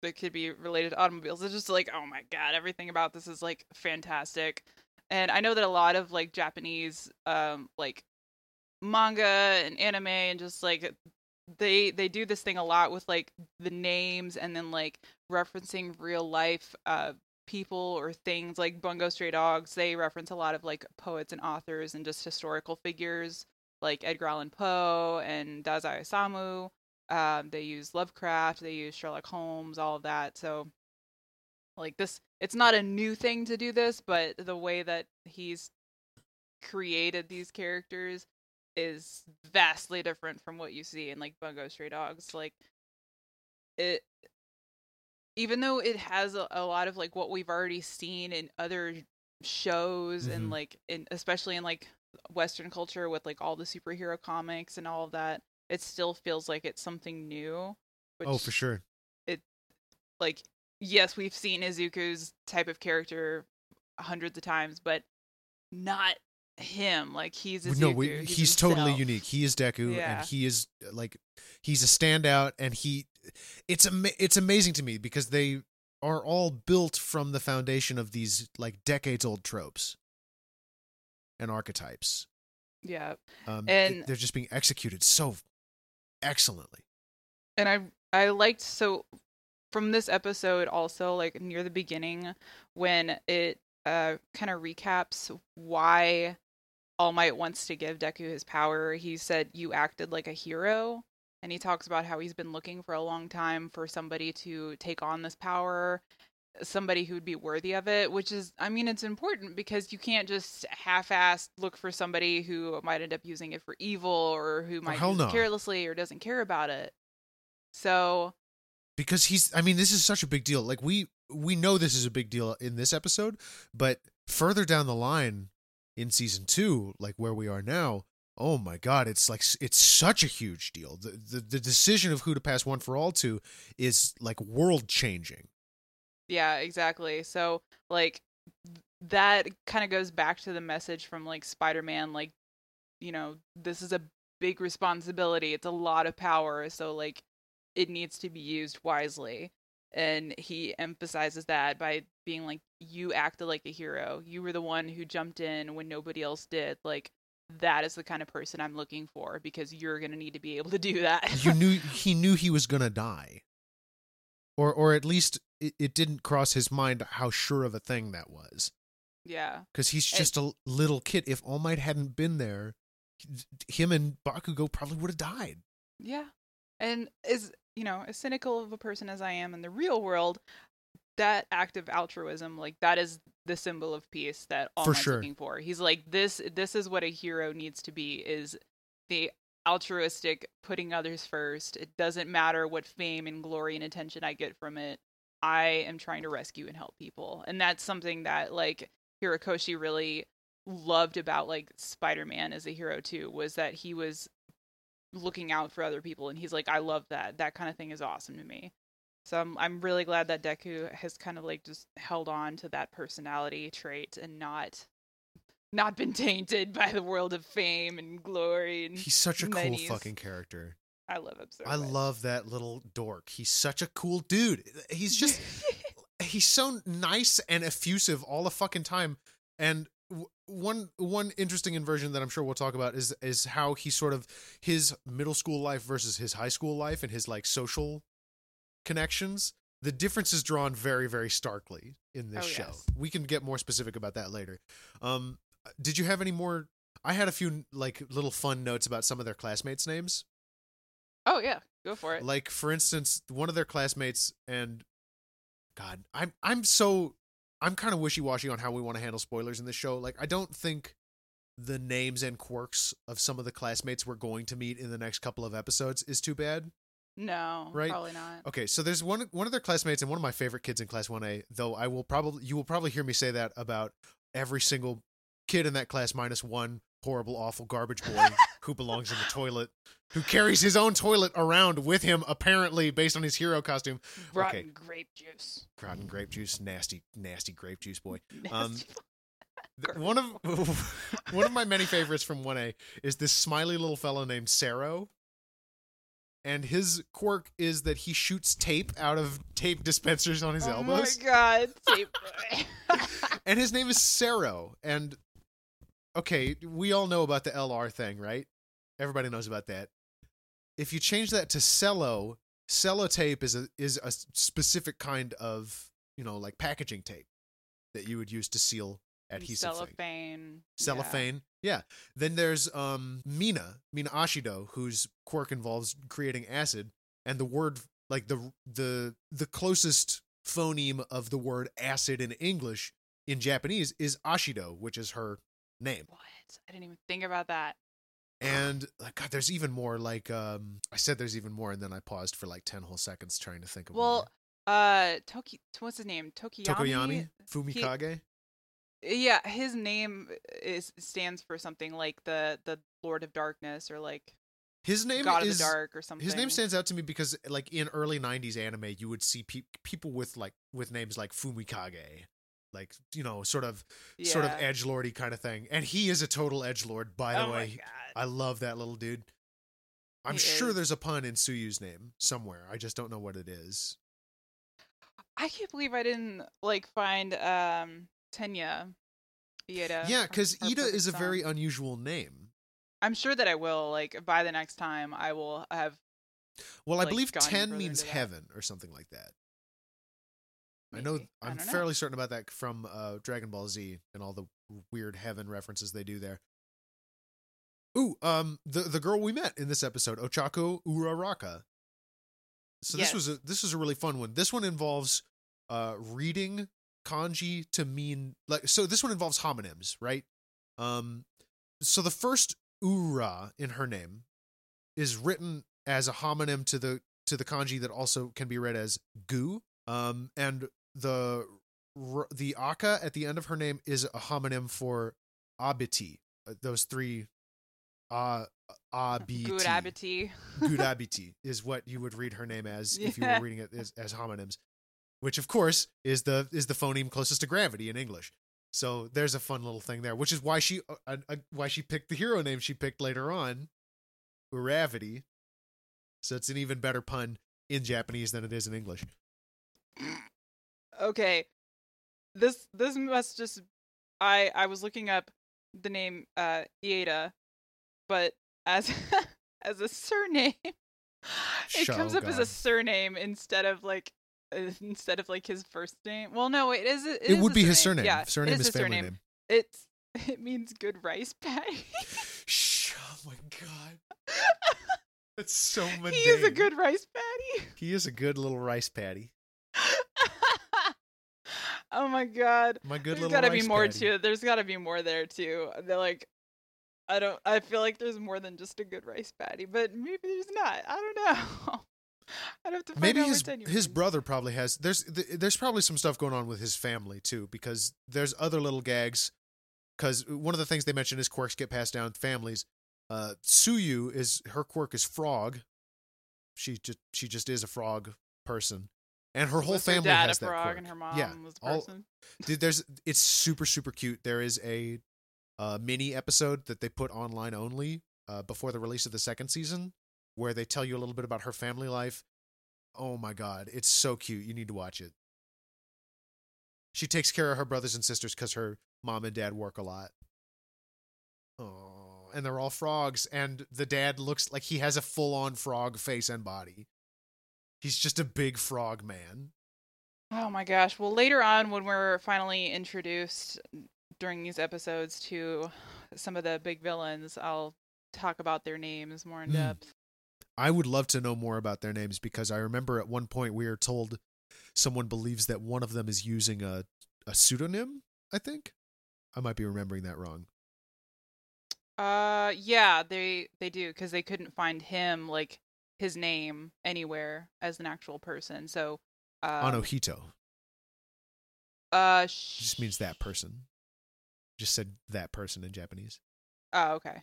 that could be related to automobiles. It's just like, oh my god, everything about this is like fantastic. and I know that a lot of like Japanese um like manga and anime and just like they they do this thing a lot with like the names and then like referencing real life uh people or things like Bungo Stray Dogs. They reference a lot of like poets and authors and just historical figures like Edgar Allan Poe and Dazai Osamu. Um, they use Lovecraft, they use Sherlock Holmes, all of that. So like this it's not a new thing to do this, but the way that he's created these characters is vastly different from what you see in like Bungo Stray Dogs. Like it even though it has a, a lot of like what we've already seen in other shows Mhm. and like in especially in like western culture with like all the superhero comics and all of that it still feels like it's something new which oh, for sure. It like yes we've seen izuku's type of character hundreds of times but not him like he's no, we, he's, he's, totally unique. He is Deku, Yeah. and he is like he's a standout, and he it's ama- it's amazing to me because they are all built from the foundation of these like decades old tropes and archetypes. yeah Um, And- it- they're just being executed so excellently. and I I liked so from this episode also like near the beginning when it uh kind of recaps why All Might wants to give Deku his power. He said you acted like a hero and he talks about how he's been looking for a long time for somebody to take on this power somebody who would be worthy of it which is i mean it's important because you can't just half-ass look for somebody who might end up using it for evil or who oh, might hell use it carelessly or doesn't care about it. So because he's i mean this is such a big deal. Like we we know this is a big deal in this episode but further down the line in season two like where we are now oh my god it's like it's such a huge deal the the, the decision of who to pass one for all to is like world changing Yeah, exactly. So like that kind of goes back to the message from like Spider-Man like you know, this is a big responsibility. It's a lot of power, so like it needs to be used wisely. And he emphasizes that by being like you acted like a hero. You were the one who jumped in when nobody else did. Like that is the kind of person I'm looking for because you're going to need to be able to do that. you knew he knew he was gonna die or or at least it, it didn't cross his mind how sure of a thing that was yeah. because he's And- just a little kid if all might hadn't been there him and bakugo probably would have died Yeah. And as you know, as cynical of a person as I am in the real world, that act of altruism, like that is the symbol of peace that All For sure. looking for. He's like, this this is what a hero needs to be is the altruistic putting others first. It doesn't matter what fame and glory and attention I get from it. I am trying to rescue and help people. And that's something that like Horikoshi really loved about like Spider-Man as a hero too was that he was looking out for other people and he's like I love that. That kind of thing is awesome to me. So I'm I'm really glad that Deku has kind of like just held on to that personality trait and not not been tainted by the world of fame and glory and he's such a cool fucking character I love him so i much. love that little dork he's such a cool dude he's just he's so nice and effusive all the fucking time and one one interesting inversion that I'm sure we'll talk about is is how he sort of his middle school life versus his high school life and his like social connections the difference is drawn very very starkly in this Oh, show yes. we can get more specific about that later um did you have any more i had a few like little fun notes about some of their classmates names oh yeah, go for it. like for instance one of their classmates and god i'm i'm so i'm kind of wishy-washy on how we want to handle spoilers in this show like i don't think the names and quirks of some of the classmates we're going to meet in the next couple of episodes is too bad no, right? probably not. okay so there's one one of their classmates and one of my favorite kids in class 1a though i will probably you will probably hear me say that about every single kid in that class minus one horrible awful garbage boy who belongs in the toilet who carries his own toilet around with him apparently based on his hero costume Rotten grape juice. rotten grape juice nasty nasty grape juice boy Um, Th- one of one of my many favorites from 1a is this smiley little fellow named Sero and his quirk is that he shoots tape out of tape dispensers on his oh elbows. Oh my god, tape boy. and his name is Sero. And okay, we all know about the LR thing, right? Everybody knows about that. If you change that to cello, cello tape is a is a specific kind of you know like packaging tape that you would use to seal adhesive thing. cellophane. cellophane. Yeah. Then there's um Mina, Mina Ashido, whose quirk involves creating acid, and the word like the the the closest phoneme of the word acid in English in Japanese is Ashido, which is her name. What? I didn't even think about that. And like God, there's even more. Like um, I said, there's even more, and then I paused for like ten whole seconds trying to think of. Well, uh, Toki, what's his name? Tokiyami. Tokoyami, Fumikage. Yeah, his name is stands for something like the the Lord of Darkness or like His name God is of the Dark or something. His name stands out to me because, like, in early '90s anime, you would see pe- people with like with names like Fumikage, like you know, sort of sort of edge lordy kind of thing. And he is a total edge lord, by the oh way. I love that little dude. I'm He sure is. there's a pun in Tsuyu's name somewhere. I just don't know what it is. I can't believe I didn't like find um Tenya Iida. yeah, because Iida is a very unusual name. I'm sure that I will. Like by the next time, I will have. Well, I like, believe ten means heaven or something like that. I know. I I'm know. fairly certain about that from uh, Dragon Ball Z and all the weird heaven references they do there. Ooh, um, the the girl we met in this episode, Ochako Uraraka. So this was a this was a really fun one. This one involves uh reading kanji to mean like so. This one involves homonyms, right? Um, so the first ura in her name is written as a homonym to the to the kanji that also can be read as gu. Um, and the the aka at the end of her name is a homonym for abiti. Uh, Those three uh abiti. Good Abiti. Gudabiti is what you would read her name as if you were reading it as, as homonyms, which of course is the is the phoneme closest to gravity in English. So there's a fun little thing there, which is why she uh, uh, why she picked the hero name she picked later on, Uravity. So it's an even better pun in Japanese than it is in English. Okay this this must just i i was looking up the name uh iida but as as a surname it comes up as a surname instead of like uh, instead of like his first name well no it is it, It, would a be his surname. yeah surname it is is his family surname name. it's it means good rice patty Shh, oh my god, that's so mundane. he is a good rice patty He is a good little rice patty. Oh my god My good there's little. gotta be more patty. to it. There's gotta be more there too. They're like, I don't. I feel like there's more than just a good rice patty, but maybe there's not. I don't know. I'd have to find maybe out his his brother probably has there's th- there's probably some stuff going on with his family too because there's other little gags because one of the things they mention is quirks get passed down families uh tsuyu is her quirk is frog she just she just is a frog person and her whole Was her family dad has a that frog quirk and her mom yeah was a all- person. Dude, there's it's super super cute. There is a uh, mini episode that they put online only uh, before the release of the second season, where they tell you a little bit about her family life. Oh my god, it's so cute. You need to watch it. She takes care of her brothers and sisters because her mom and dad work a lot. Oh, and they're all frogs, and the dad looks like he has a full on frog face and body. He's just a big frog man. Oh my gosh. Well, later on, when we're finally introduced during these episodes to some of the big villains, I'll talk about their names more in Mm. depth. I would love to know more about their names because I remember at one point we are told someone believes that one of them is using a, a pseudonym, I think. I might be remembering that wrong. Uh, yeah, they they do because they couldn't find him like his name anywhere as an actual person. So, um, Anohito Uh, just means that person. Just said that person in Japanese. Oh, okay.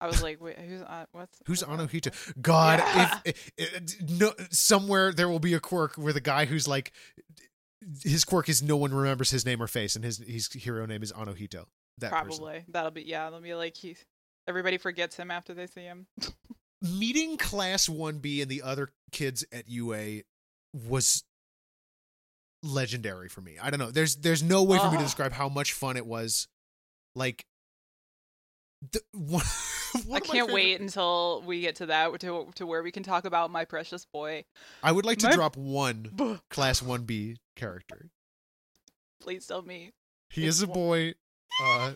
I was like, wait, who's uh, what's Who's what's that? Anohito? God, Yeah. if, if no somewhere there will be a quirk where the guy who's like his quirk is no one remembers his name or face, and his his hero name is Anohito. That person. Probably that'll be yeah. They'll be like he. Everybody forgets him after they see him. meeting class 1B and the other kids at UA was legendary for me. I don't know. There's there's no way for me to describe how much fun it was. Like the, one, one I can't wait until we get to that to to where we can talk about my precious boy. I would like to My- drop one class 1B character. Please tell me. He It's is a boy uh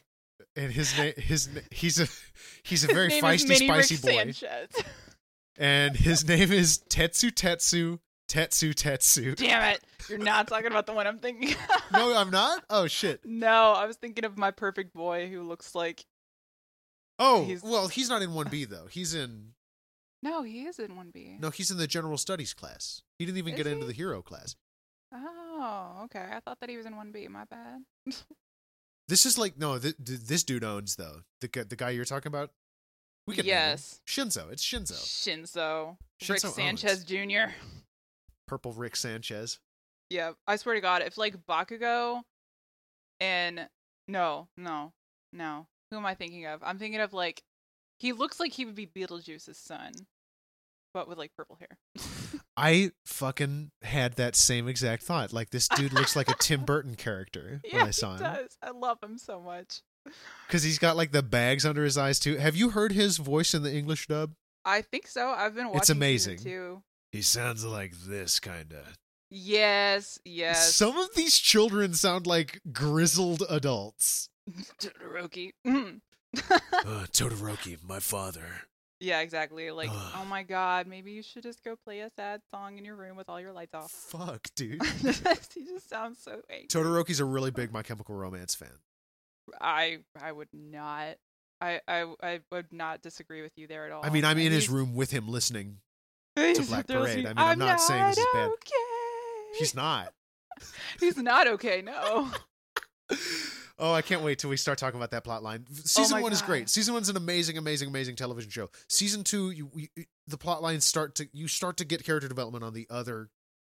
and his name his he's a he's a very His name is feisty spicy Rick boy. Sanchez. And his name is Tetsu Tetsu Tetsu Tetsu. Damn it! You're not talking about the one I'm thinking. of. No, I'm not. Oh shit. no, I was thinking of my perfect boy who looks like. Oh, He's- well, he's not in 1B though. He's in No, he is in one B. No, he's in the general studies class. He didn't even Is get into the hero class. Oh, okay. I thought that he was in one B. My bad. This is like no, th- th- this dude owns though. The gu- the guy you're talking about. We can yes. Shinso. It's Shinso. Shinso. Rick Shinso owns. Sanchez Jr. Purple Rick Sanchez. Yeah, I swear to God, if like Bakugo and no, no, no. Who am I thinking of? I'm thinking of like he looks like he would be Beetlejuice's son, but with like purple hair. I fucking had that same exact thought. Like this dude looks like a Tim Burton character yeah, when I saw he him does. I love him so much. because he's got like the bags under his eyes too. Have you heard his voice in the English dub? I think so. I've been watching. It's amazing. Too. He sounds like this kind of. Yes, yes. Some of these children sound like grizzled adults. Todoroki. Mm. Uh, Todoroki, my father. Yeah, exactly. Like, oh my god, maybe you should just go play a sad song in your room with all your lights off. Fuck, dude. he just sounds so angry. Todoroki's a really big My Chemical Romance fan. I I would not. I, I I would not disagree with you there at all. I mean, I'm in his room with him listening. to Black Parade. I mean, I'm not saying this is bad. Okay. He's not. He's not okay. No. Oh, I can't wait till we start talking about that plot line. Oh Season Oh one is great. Season one's an amazing, amazing, amazing television show. Season two, you, you the plot lines start to you start to get character development on the other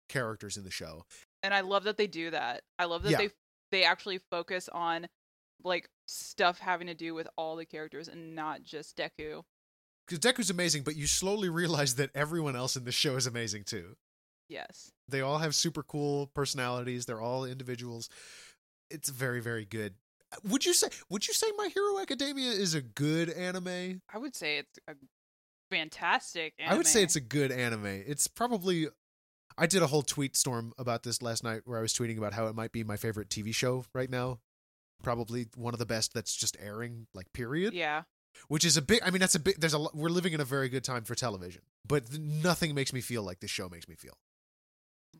characters in the show. and I love that they do that. I love that Yeah. they they actually focus on like stuff having to do with all the characters and not just Deku. Because Deku's amazing, but you slowly realize that everyone else in the show is amazing too. Yes. They all have super cool personalities. They're all individuals. It's very, very good. Would you say? Would you say My Hero Academia is a good anime? I would say it's a fantastic I would say it's a good anime. It's probably. I did a whole tweet storm about this last night, where I was tweeting about how it might be my favorite TV show right now. Probably one of the best that's just airing, like period. Yeah. Which is a big. I mean, that's a big. There's a. We're living in a very good time for television, but nothing makes me feel like this show makes me feel.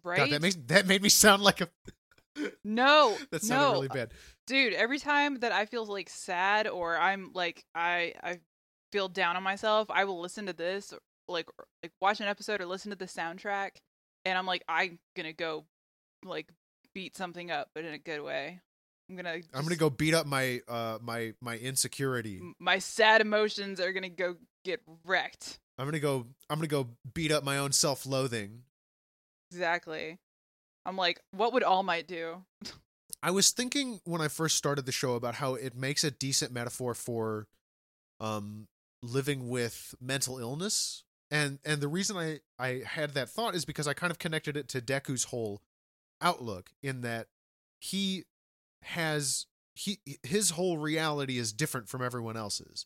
Right. God, that makes that made me sound like a. no. That sounded no. really bad. dude every time that i feel like sad or i'm like i i feel down on myself i will listen to this like or- like watch an episode or listen to the soundtrack and i'm like i'm gonna go like beat something up but in a good way i'm gonna I'm gonna go beat up my uh my my insecurity. my sad emotions are gonna go get wrecked I'm gonna go. I'm gonna go beat up my own self-loathing. exactly i'm like what would all might do I was thinking when I first started the show about how it makes a decent metaphor for um living with mental illness. And and the reason I I had that thought is because I kind of connected it to Deku's whole outlook in that he has he his whole reality is different from everyone else's.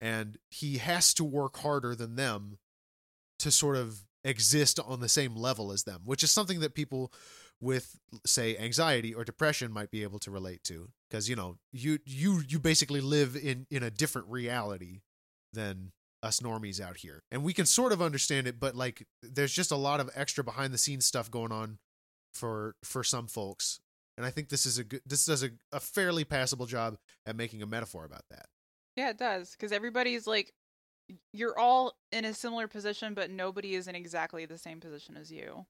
And he has to work harder than them to sort of exist on the same level as them, which is something that people with say anxiety or depression might be able to relate to because you know you you you basically live in in a different reality than us normies out here. And we can sort of understand it but like there's just a lot of extra behind the scenes stuff going on for for some folks. And i think this is a good this does a, a fairly passable job at making a metaphor about that. Yeah it does because everybody's like you're all in a similar position but nobody is in exactly the same position as you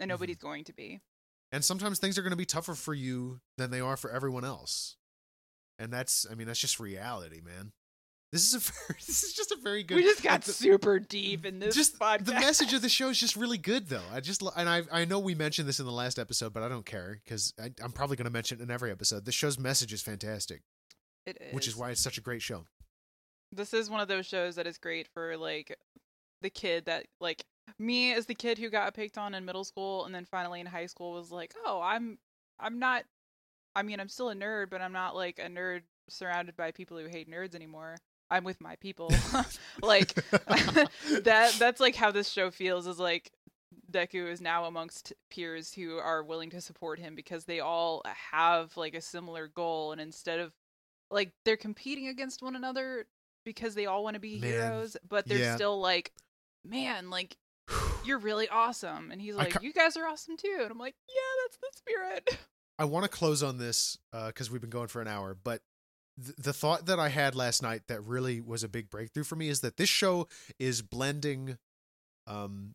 and Mhm. nobody's going to be and sometimes things are going to be tougher for you than they are for everyone else and that's i mean that's just reality man this is a very, this is just a very good we just got the- super deep in this just podcast. the message of the show is just really good though i just and i i know we mentioned this in the last episode but i don't care because i'm probably going to mention it in every episode the show's message is fantastic It is. which is why it's such a great show this is one of those shows that is great for like the kid that like me as the kid who got picked on in middle school and then finally in high school was like, "Oh, I'm I'm not I mean, I'm still a nerd, but I'm not like a nerd surrounded by people who hate nerds anymore. I'm with my people." like that that's like how this show feels is like Deku is now amongst peers who are willing to support him because they all have like a similar goal and instead of like they're competing against one another because they all want to be Man, heroes, but they're yeah. still like, man, like you're really awesome. And he's like, ca- you guys are awesome too. And I'm like, yeah, that's the spirit. I want to close on this because we've been going for an hour, but th- the thought that I had last night that really was a big breakthrough for me is that this show is blending um,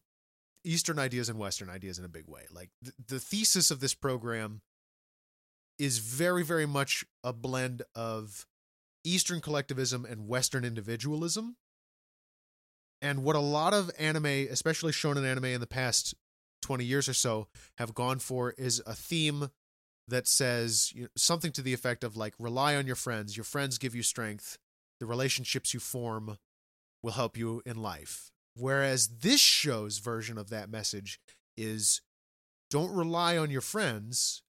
Eastern ideas and Western ideas in a big way. Like th- the thesis of this program is very, very much a blend of Eastern collectivism and Western individualism. And what a lot of anime, especially shonen anime in the past 20 years or so, have gone for is a theme that says you know, something to the effect of like rely on your friends. Your friends give you strength. The relationships you form will help you in life. Whereas this show's version of that message is don't rely on your friends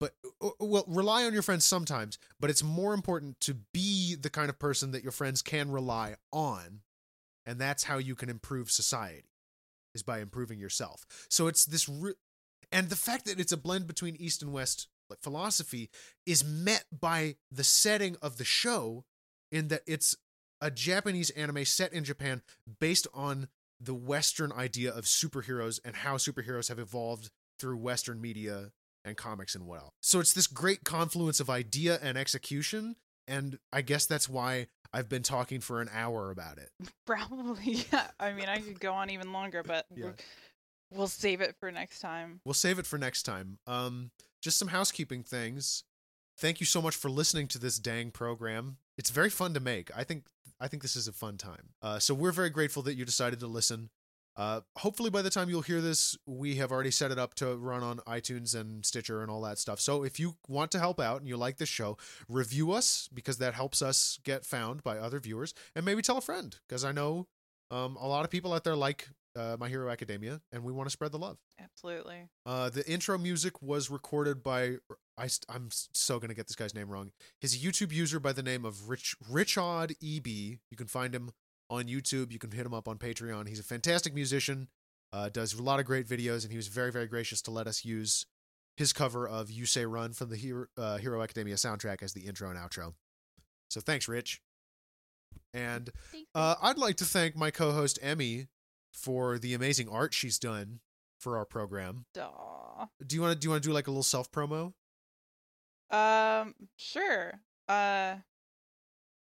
but well rely on your friends sometimes but it's more important to be the kind of person that your friends can rely on and that's how you can improve society is by improving yourself. So it's this re- and the fact that it's a blend between east and west like philosophy is met by the setting of the show in that it's a japanese anime set in japan based on the western idea of superheroes and how superheroes have evolved through western media and comics and what else so it's this great confluence of idea and execution and i guess that's why i've been talking for an hour about it Probably. Yeah. I mean, I could go on even longer, but Yeah. we'll save it for next time. We'll save it for next time. Um, just some housekeeping things. Thank you so much for listening to this dang program. It's very fun to make. I think I think this is a fun time. Uh, so we're very grateful that you decided to listen. Uh, hopefully by the time you'll hear this, we have already set it up to run on iTunes and Stitcher and all that stuff. So if you want to help out and you like this show, review us because that helps us get found by other viewers, and maybe tell a friend because I know um, a lot of people out there like uh, My Hero Academia, and we want to spread the love. Absolutely. Uh, the intro music was recorded by I, am so gonna get this guy's name wrong. His YouTube user by the name of Rich RichaadEB. You can find him on YouTube. You can hit him up on Patreon. He's a fantastic musician. Uh, does a lot of great videos, and he was very very gracious to let us use his cover of "You Say Run" from the Hero, uh, Hero Academia soundtrack as the intro and outro. So thanks, Rich. And uh, I'd like to thank my co-host Emi for the amazing art she's done for our program. Aw. Do you want to do you want to do like a little self promo? Um, sure. Uh,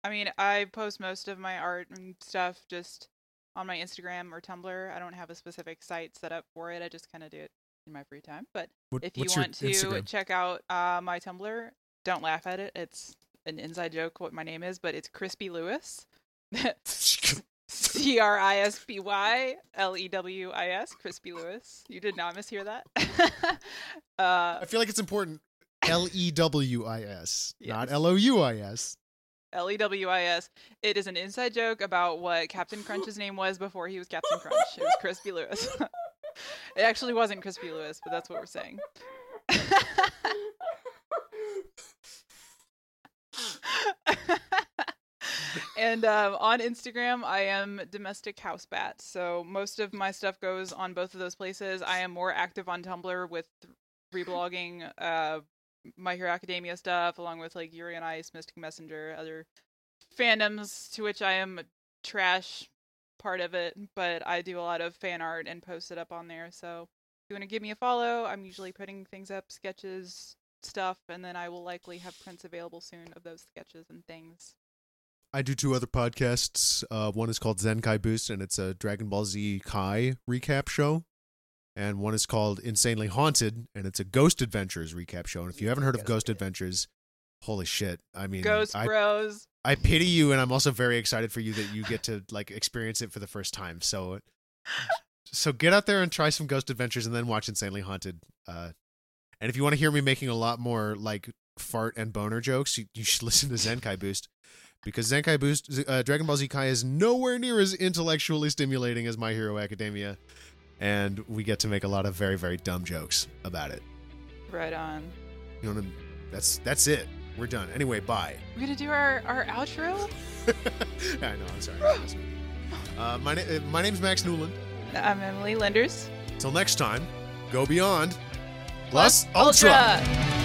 I mean, I post most of my art and stuff just on my Instagram or Tumblr. I don't have a specific site set up for it. I just kind of do it in my free time. But What, if you want to Instagram? check out uh, my Tumblr, don't laugh at it. It's an inside joke what my name is, but it's Crispy Lewis. C R I S P Y L E W I S, Crispy Lewis. You did not mishear that. uh, I feel like it's important. L E W I S, not L O U I S. L E W I S. It is an inside joke about what Captain Crunch's name was before he was Captain Crunch. It was Crispy Lewis. it actually wasn't Crispy Lewis, but that's what we're saying. and um, on Instagram, I am domestic house bat. So most of my stuff goes on both of those places. I am more active on Tumblr with reblogging uh, My Hero Academia stuff, along with like Yuri on Ice, Mystic Messenger, other fandoms to which I am trash part of it. But I do a lot of fan art and post it up on there. So if you want to give me a follow, I'm usually putting things up, sketches, stuff, and then I will likely have prints available soon of those sketches and things. I do two other podcasts. Uh, one is called Zenkai Boost, and it's a Dragon Ball Z Kai recap show. And one is called Insanely Haunted, and it's a Ghost Adventures recap show. And if you haven't heard of Ghost. Adventures, holy shit! I mean, Ghost I, Bros. I pity you, and I'm also very excited for you that you get to like experience it for the first time. So, so get out there and try some Ghost Adventures, and then watch Insanely Haunted. Uh, and if you want to hear me making a lot more like fart and boner jokes, you, you should listen to Zenkai Boost because Zenkai Boost, uh, Dragon Ball Z Kai is nowhere near as intellectually stimulating as My Hero Academia, and we get to make a lot of very very dumb jokes about it. Right on. You know, that's that's it. We're done. Anyway, bye. We're gonna do our our outro. I know. I'm sorry. uh, my na- my name's Max Newland. I'm Emilee Linders. Till next time, go beyond. Plus Plus Ultra. Ultra.